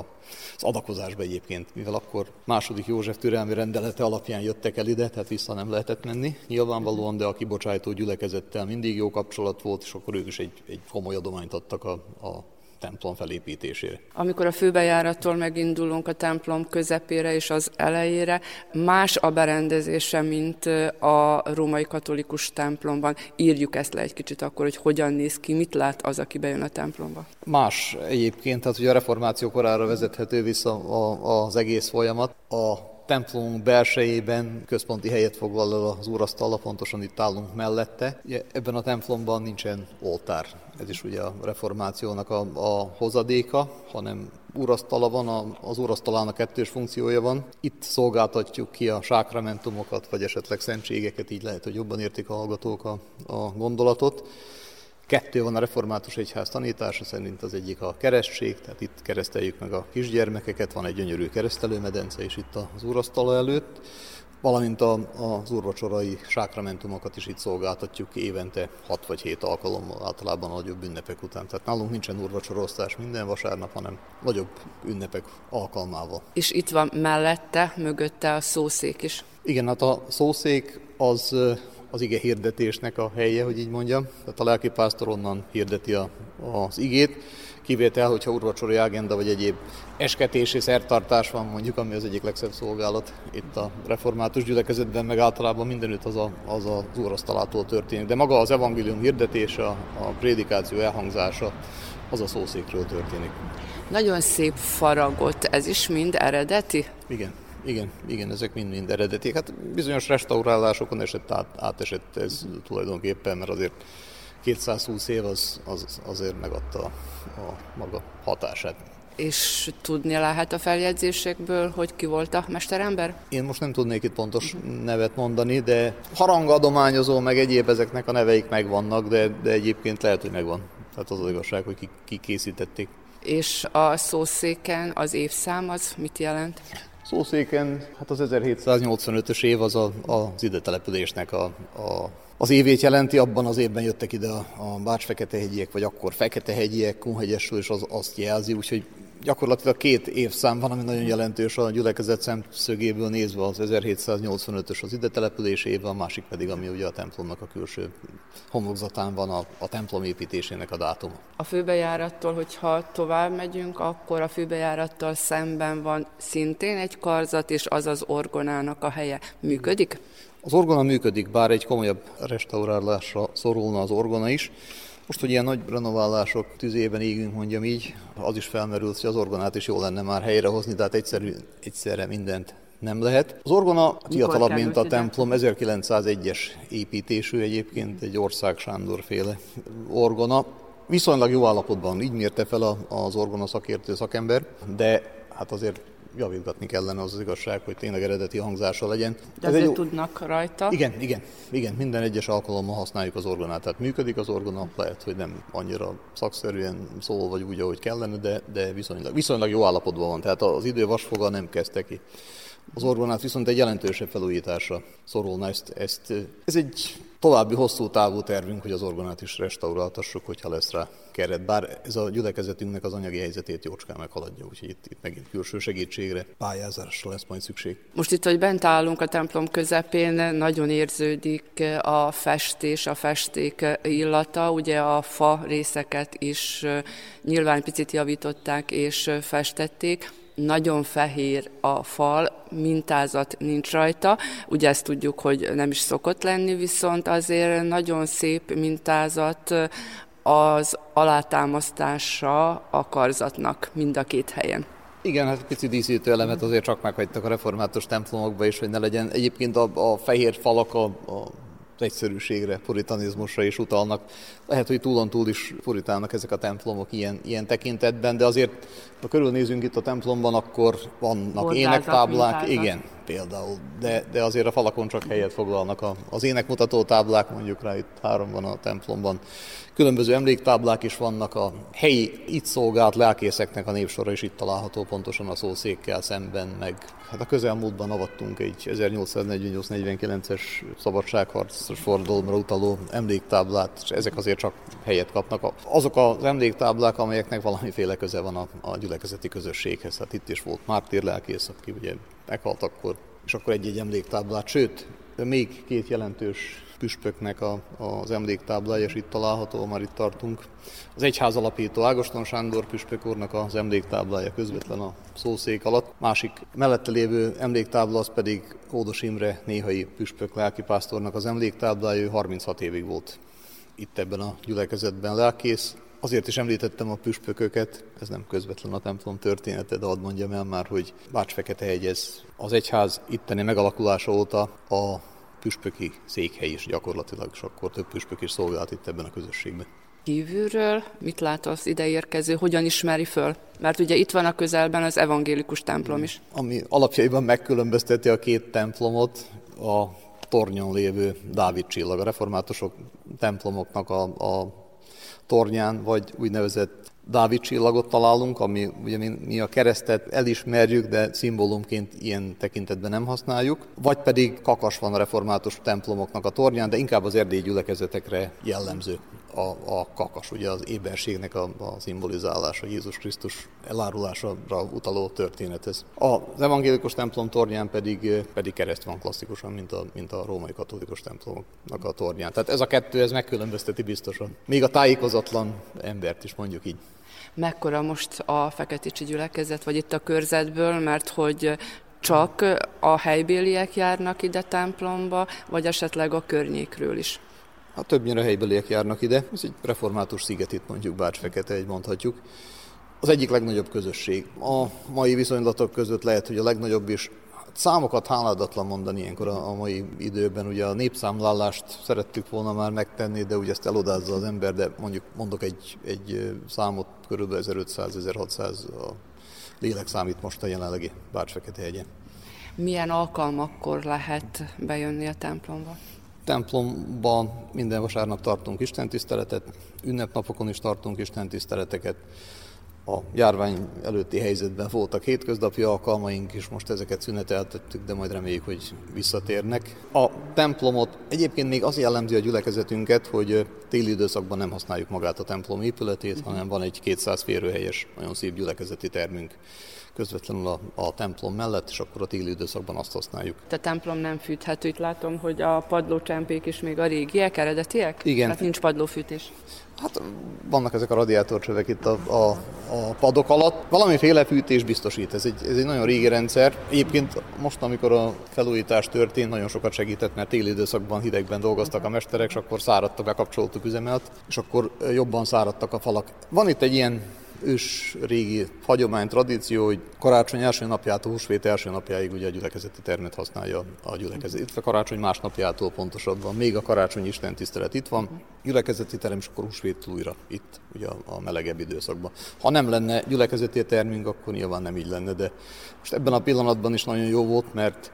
[SPEAKER 11] az adakozásba egyébként, mivel akkor második József türelmi rendelete alapján jöttek el ide, tehát vissza nem lehetett menni nyilvánvalóan, de a kibocsájtó gyülekezettel mindig jó kapcsolat volt, és akkor ők is egy, egy komoly adományt adtak a, a templom felépítésére.
[SPEAKER 2] Amikor a főbejárattól megindulunk a templom közepére és az elejére, más a berendezése, mint a római katolikus templomban. Írjuk ezt le egy kicsit akkor, hogy hogyan néz ki, mit lát az, aki bejön a templomba.
[SPEAKER 11] Más egyébként, tehát hogy a reformáció korára vezethető vissza az egész folyamat. A templom belsejében központi helyet foglal el az úrasztala, pontosan itt állunk mellette. Ebben a templomban nincsen oltár, ez is ugye a reformációnak a, a hozadéka, hanem úrasztala van, az úrasztalának kettős funkciója van. Itt szolgáltatjuk ki a sákramentumokat, vagy esetleg szentségeket, így lehet, hogy jobban értik a hallgatók a, a gondolatot. Kettő van a református egyház tanítása szerint, az egyik a keresztség, tehát itt kereszteljük meg a kisgyermekeket, van egy gyönyörű keresztelőmedence is itt az úrasztala előtt, valamint a, az úrvacsorai sákramentumokat is itt szolgáltatjuk évente 6 vagy 7 alkalommal, általában a nagyobb ünnepek után. Tehát nálunk nincsen úrvacsorosztás minden vasárnap, hanem nagyobb ünnepek alkalmával.
[SPEAKER 2] És itt van mellette, mögötte a szószék is.
[SPEAKER 11] Igen, hát a szószék az az ige hirdetésnek a helye, hogy így mondjam. Tehát a lelkipásztor onnan hirdeti a, az igét, kivétel, hogyha urvacsori agenda vagy egyéb esketési szertartás van mondjuk, ami az egyik legszebb szolgálat itt a református gyülekezetben, meg általában mindenütt az a, az, az úrasztalától történik. De maga az evangélium hirdetése, a prédikáció elhangzása, az a szószékről történik.
[SPEAKER 2] Nagyon szép faragott, ez is mind eredeti?
[SPEAKER 11] Igen. Igen, igen, ezek mind-mind eredetiek. Hát bizonyos restaurálásokon esett át, átesett ez tulajdonképpen, mert azért 220 év az, az azért megadta a, a maga hatását.
[SPEAKER 2] És tudni lehet a feljegyzésekből, hogy ki volt a mesterember?
[SPEAKER 11] Én most nem tudnék itt pontos nevet mondani, de harangadományozó, meg egyéb ezeknek a neveik megvannak, de, de egyébként lehet, hogy megvan. Tehát az az igazság, hogy ki, ki készítették.
[SPEAKER 2] És a szószéken az évszám az mit jelent?
[SPEAKER 11] Szószéken, hát az 1785-ös év az a, az ide településnek a, a az évét jelenti, abban az évben jöttek ide a, a Bács-Fekete-hegyiek, vagy akkor Fekete-hegyiek, Kunhegyesül, és az azt jelzi, úgyhogy gyakorlatilag két évszám van, ami nagyon jelentős a gyülekezet szemszögéből nézve, az 1785-ös az ide település éve, a másik pedig, ami ugye a templomnak a külső homlokzatán van a, a templom építésének a dátuma.
[SPEAKER 2] A főbejárattól, hogyha tovább megyünk, akkor a főbejárattal szemben van szintén egy karzat, és az az orgonának a helye. Működik?
[SPEAKER 11] Az orgona működik, bár egy komolyabb restaurálásra szorulna az orgona is. Most, hogy ilyen nagy renoválások tüzében égünk, mondjam így, az is felmerült, hogy az orgonát is jó lenne már helyrehozni, tehát egyszerű, egyszerre mindent nem lehet. Az orgona fiatalabb, mint a templom, 1901-es építésű egyébként, egy ország Sándor féle orgona. Viszonylag jó állapotban, így mérte fel az orgona szakértő szakember, de hát azért javítgatni kellene az, az igazság, hogy tényleg eredeti hangzása legyen.
[SPEAKER 2] De Ez egy... tudnak rajta.
[SPEAKER 11] Igen, igen, igen, minden egyes alkalommal használjuk az orgonát, tehát működik az orgona, lehet, hogy nem annyira szakszerűen szól, vagy úgy, ahogy kellene, de, de viszonylag, viszonylag jó állapotban van, tehát az idő vasfoga nem kezdte ki. Az orgonát viszont egy jelentősebb felújításra szorulna. Ezt, ezt, ez egy további hosszú távú tervünk, hogy az orgonát is restauráltassuk, hogyha lesz rá keret. Bár ez a gyülekezetünknek az anyagi helyzetét jócskán meghaladja, úgyhogy itt, itt megint külső segítségre, pályázásra lesz majd szükség.
[SPEAKER 2] Most itt, hogy bent állunk a templom közepén, nagyon érződik a festés, a festék illata. Ugye a fa részeket is nyilván picit javították és festették nagyon fehér a fal, mintázat nincs rajta. Ugye ezt tudjuk, hogy nem is szokott lenni, viszont azért nagyon szép mintázat az alátámasztása a karzatnak mind a két helyen.
[SPEAKER 11] Igen, hát pici díszítő elemet azért csak meghagytak a református templomokba is, hogy ne legyen. Egyébként a, a fehér falak a, a egyszerűségre, puritanizmusra is utalnak. Lehet, hogy túlon túl is puritálnak ezek a templomok ilyen, ilyen tekintetben, de azért, ha körülnézünk itt a templomban, akkor vannak Hozzázat, énektáblák, mintázat. igen, például, de, de azért a falakon csak helyet foglalnak a, az énekmutató táblák, mondjuk rá itt három van a templomban. Különböző emléktáblák is vannak, a helyi itt szolgált lelkészeknek a népsora is itt található pontosan a szószékkel szemben, meg hát a közelmúltban avattunk egy 1848-49-es szabadságharcos fordulomra utaló emléktáblát, és ezek azért csak helyet kapnak. Azok az emléktáblák, amelyeknek valamiféle köze van a, a gyülekezeti közösséghez. Hát itt is volt mártír lelkész, aki ugye meghalt akkor, és akkor egy-egy emléktáblát, sőt, még két jelentős püspöknek a, az emléktáblája, és itt található, már itt tartunk. Az egyház alapító Ágoston Sándor püspök úrnak az emléktáblája közvetlen a szószék alatt. Másik mellette lévő emléktábla az pedig Ódos Imre néhai püspök lelkipásztornak az emléktáblája, ő 36 évig volt itt ebben a gyülekezetben lelkész, Azért is említettem a püspököket, ez nem közvetlen a templom története, de hadd mondjam el már, hogy Bács-Fekete ez az egyház itteni megalakulása óta a püspöki székhely is gyakorlatilag, és akkor több püspök is szolgált itt ebben a közösségben.
[SPEAKER 2] Kívülről mit lát az ideérkező, hogyan ismeri föl? Mert ugye itt van a közelben az evangélikus templom is.
[SPEAKER 11] Ami alapjaiban megkülönbözteti a két templomot, a tornyon lévő Dávid csillag. A reformátusok templomoknak a, a tornyán, vagy úgynevezett Dávid csillagot találunk, ami ugye mi, a keresztet elismerjük, de szimbólumként ilyen tekintetben nem használjuk, vagy pedig kakas van a református templomoknak a tornyán, de inkább az erdélyi gyülekezetekre jellemző a, a kakas, ugye az éberségnek a, a szimbolizálása, Jézus Krisztus elárulásra utaló történet ez. Az evangélikus templom tornyán pedig, pedig kereszt van klasszikusan, mint a, mint a római katolikus templomoknak a tornyán. Tehát ez a kettő, ez megkülönbözteti biztosan. Még a tájékozatlan embert is mondjuk így
[SPEAKER 2] mekkora most a Feketicsi gyülekezet, vagy itt a körzetből, mert hogy csak a helybéliek járnak ide templomba, vagy esetleg a környékről is?
[SPEAKER 11] Hát többnyire helybeliek járnak ide, ez egy református sziget itt mondjuk Bács-Fekete, egy mondhatjuk. Az egyik legnagyobb közösség. A mai viszonylatok között lehet, hogy a legnagyobb is Számokat háládatlan mondani ilyenkor a, mai időben. Ugye a népszámlálást szerettük volna már megtenni, de ugye ezt elodázza az ember, de mondjuk mondok egy, egy számot, körülbelül 1500-1600 a lélek számít most a jelenlegi Bács-Fekete hegyen.
[SPEAKER 2] Milyen alkalmakkor lehet bejönni a templomba?
[SPEAKER 11] Templomban minden vasárnap tartunk istentiszteletet, ünnepnapokon is tartunk istentiszteleteket. a járvány előtti helyzetben voltak hétköznapi alkalmaink, és most ezeket szüneteltettük, de majd reméljük, hogy visszatérnek. A templomot egyébként még az jellemzi a gyülekezetünket, hogy téli időszakban nem használjuk magát a templom épületét, hanem van egy 200 férőhelyes, nagyon szép gyülekezeti termünk közvetlenül a, a templom mellett, és akkor a téli időszakban azt használjuk.
[SPEAKER 2] A templom nem fűthető, itt látom, hogy a padlócsempék is még a régiek, eredetiek?
[SPEAKER 11] Igen.
[SPEAKER 2] Tehát nincs padlófűtés.
[SPEAKER 11] Hát vannak ezek a radiátorcsövek itt a, a, a padok alatt. Valamiféle fűtés biztosít, ez egy, ez egy nagyon régi rendszer. Egyébként most, amikor a felújítás történt, nagyon sokat segített, mert téli időszakban hidegben dolgoztak a mesterek, és akkor száradtak, bekapcsoltuk üzemet, és akkor jobban száradtak a falak. Van itt egy ilyen ős régi hagyomány, tradíció, hogy karácsony első napjától húsvét első napjáig ugye a gyülekezeti termet használja a gyülekezet. Itt a karácsony másnapjától pontosabban, még a karácsony Isten tisztelet itt van, gyülekezeti terem, és akkor húsvét újra itt, ugye a melegebb időszakban. Ha nem lenne gyülekezeti termünk, akkor nyilván nem így lenne, de most ebben a pillanatban is nagyon jó volt, mert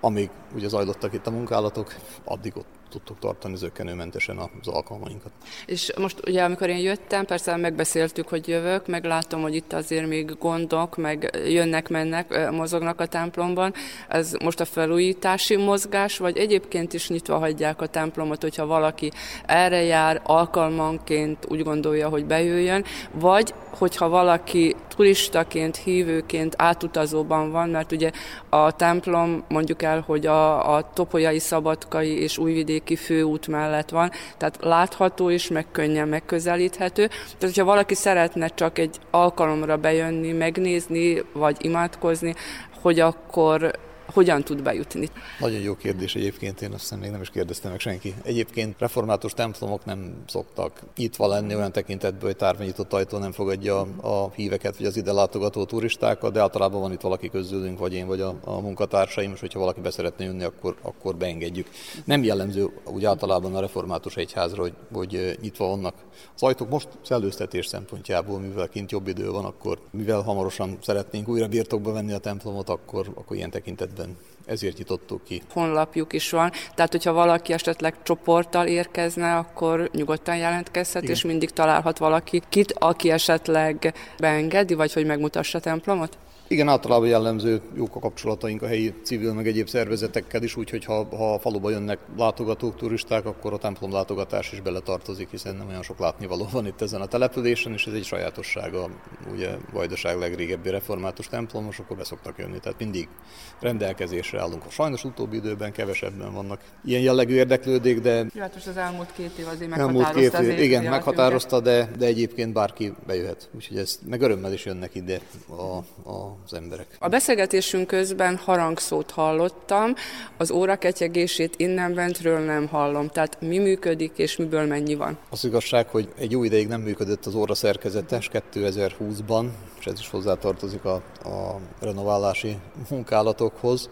[SPEAKER 11] amíg ugye zajlottak itt a munkálatok, addig ott tudtuk tartani zöggenőmentesen az alkalmainkat.
[SPEAKER 2] És most ugye, amikor én jöttem, persze megbeszéltük, hogy jövök, meg látom, hogy itt azért még gondok, meg jönnek, mennek, mozognak a templomban. Ez most a felújítási mozgás, vagy egyébként is nyitva hagyják a templomot, hogyha valaki erre jár, alkalmanként úgy gondolja, hogy bejöjjön, vagy hogyha valaki turistaként, hívőként, átutazóban van, mert ugye a templom mondjuk el, hogy a, a topolyai, szabadkai és újvidéki főút mellett van, tehát látható és meg könnyen megközelíthető. Tehát, hogyha valaki szeretne csak egy alkalomra bejönni, megnézni, vagy imádkozni, hogy akkor hogyan tud bejutni?
[SPEAKER 11] Nagyon jó kérdés egyébként, én azt hiszem még nem is kérdeztem meg senki. Egyébként református templomok nem szoktak nyitva lenni olyan tekintetből, hogy tárványitott ajtó nem fogadja a híveket, vagy az ide látogató turistákat, de általában van itt valaki közülünk, vagy én, vagy a, a munkatársaim, és hogyha valaki beszeretne jönni, akkor, akkor beengedjük. Nem jellemző úgy általában a református egyházra, hogy, hogy nyitva vannak az ajtók. Most szellőztetés szempontjából, mivel kint jobb idő van, akkor mivel hamarosan szeretnénk újra birtokba venni a templomot, akkor, akkor ilyen tekintetben esetben ezért nyitottuk ki.
[SPEAKER 2] Honlapjuk is van, tehát hogyha valaki esetleg csoporttal érkezne, akkor nyugodtan jelentkezhet, Igen. és mindig találhat valaki kit, aki esetleg beengedi, vagy hogy megmutassa a templomot?
[SPEAKER 11] Igen, általában jellemző jók a kapcsolataink a helyi civil meg egyéb szervezetekkel is, úgyhogy ha, ha a faluba jönnek látogatók, turisták, akkor a templom látogatás is beletartozik, hiszen nem olyan sok látnivaló van itt ezen a településen, és ez egy sajátossága, ugye Vajdaság legrégebbi református templom, most akkor beszoktak jönni, tehát mindig rendelkezésre állunk. Sajnos utóbbi időben kevesebben vannak ilyen jellegű érdeklődék, de...
[SPEAKER 2] Jó, hát most az elmúlt két év azért meghatározta elmúlt két év,
[SPEAKER 11] Igen, meghatározta, de, de egyébként bárki bejöhet, úgyhogy ez meg örömmel is jönnek ide a, a az emberek.
[SPEAKER 2] A beszélgetésünk közben harangszót hallottam, az óra ketyegését innen bentről nem hallom. Tehát mi működik és miből mennyi van?
[SPEAKER 11] Az igazság, hogy egy jó ideig nem működött az óra szerkezetes 2020-ban, és ez is hozzátartozik a, a renoválási munkálatokhoz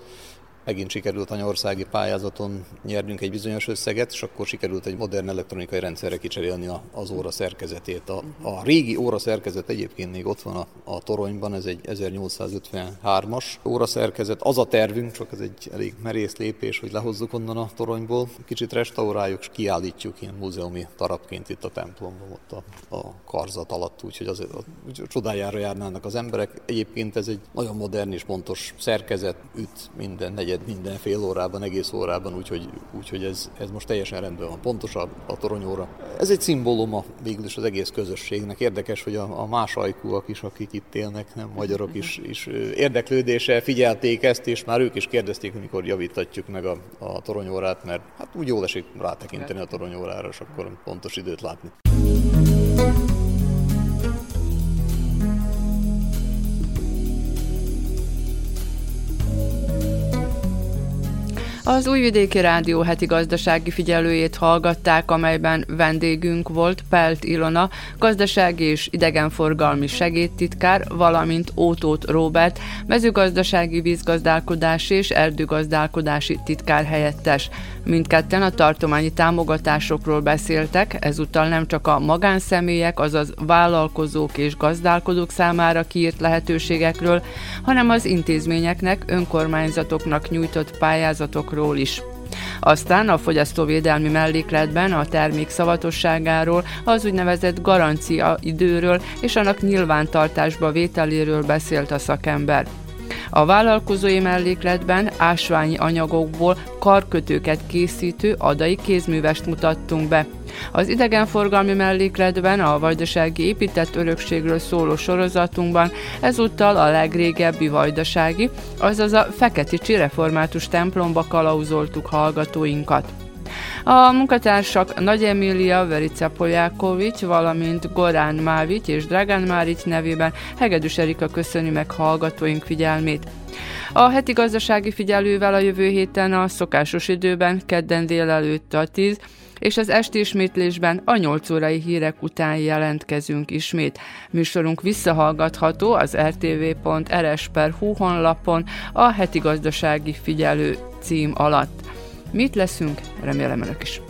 [SPEAKER 11] megint sikerült anyországi pályázaton nyernünk egy bizonyos összeget, és akkor sikerült egy modern elektronikai rendszerre kicserélni az óra szerkezetét. A, a régi óra szerkezet egyébként még ott van a, a toronyban, ez egy 1853-as óra szerkezet. Az a tervünk, csak ez egy elég merész lépés, hogy lehozzuk onnan a toronyból, kicsit restauráljuk, és kiállítjuk ilyen múzeumi tarapként itt a templomban, ott a, a karzat alatt, úgyhogy az, a, csodájára járnának az emberek. Egyébként ez egy nagyon modern és pontos szerkezet, üt minden negyed minden fél órában, egész órában, úgyhogy, úgyhogy ez, ez most teljesen rendben van. Pontos a, toronyóra. Ez egy szimbóluma végül is az egész közösségnek. Érdekes, hogy a, a más ajkúak is, akik itt élnek, nem magyarok is, is érdeklődése figyelték ezt, és már ők is kérdezték, amikor javítatjuk meg a, a toronyórát, mert hát úgy jól esik rátekinteni a toronyórára, és akkor pontos időt látni.
[SPEAKER 2] Az Újvidéki Rádió heti gazdasági figyelőjét hallgatták, amelyben vendégünk volt Pelt Ilona, gazdasági és idegenforgalmi segédtitkár, valamint Ótót Róbert, mezőgazdasági vízgazdálkodási és erdőgazdálkodási titkár helyettes. Mindketten a tartományi támogatásokról beszéltek, ezúttal nem csak a magánszemélyek, azaz vállalkozók és gazdálkodók számára kiírt lehetőségekről, hanem az intézményeknek, önkormányzatoknak nyújtott pályázatokról is. Aztán a fogyasztóvédelmi mellékletben a termék szavatosságáról, az úgynevezett garancia időről és annak nyilvántartásba vételéről beszélt a szakember. A vállalkozói mellékletben ásványi anyagokból karkötőket készítő adai kézművest mutattunk be. Az idegenforgalmi mellékletben a vajdasági épített örökségről szóló sorozatunkban ezúttal a legrégebbi vajdasági, azaz a Feketicsi református templomba kalauzoltuk hallgatóinkat. A munkatársak Nagy Emília Verica Poljákovics, valamint Gorán Mávics és Dragán Márics nevében Hegedűs Erika köszöni meg hallgatóink figyelmét. A heti gazdasági figyelővel a jövő héten a szokásos időben, kedden délelőtt a 10, és az esti ismétlésben a 8 órai hírek után jelentkezünk ismét. Műsorunk visszahallgatható az rtv.rs.hu honlapon a heti gazdasági figyelő cím alatt. Mit leszünk? Remélem önök is.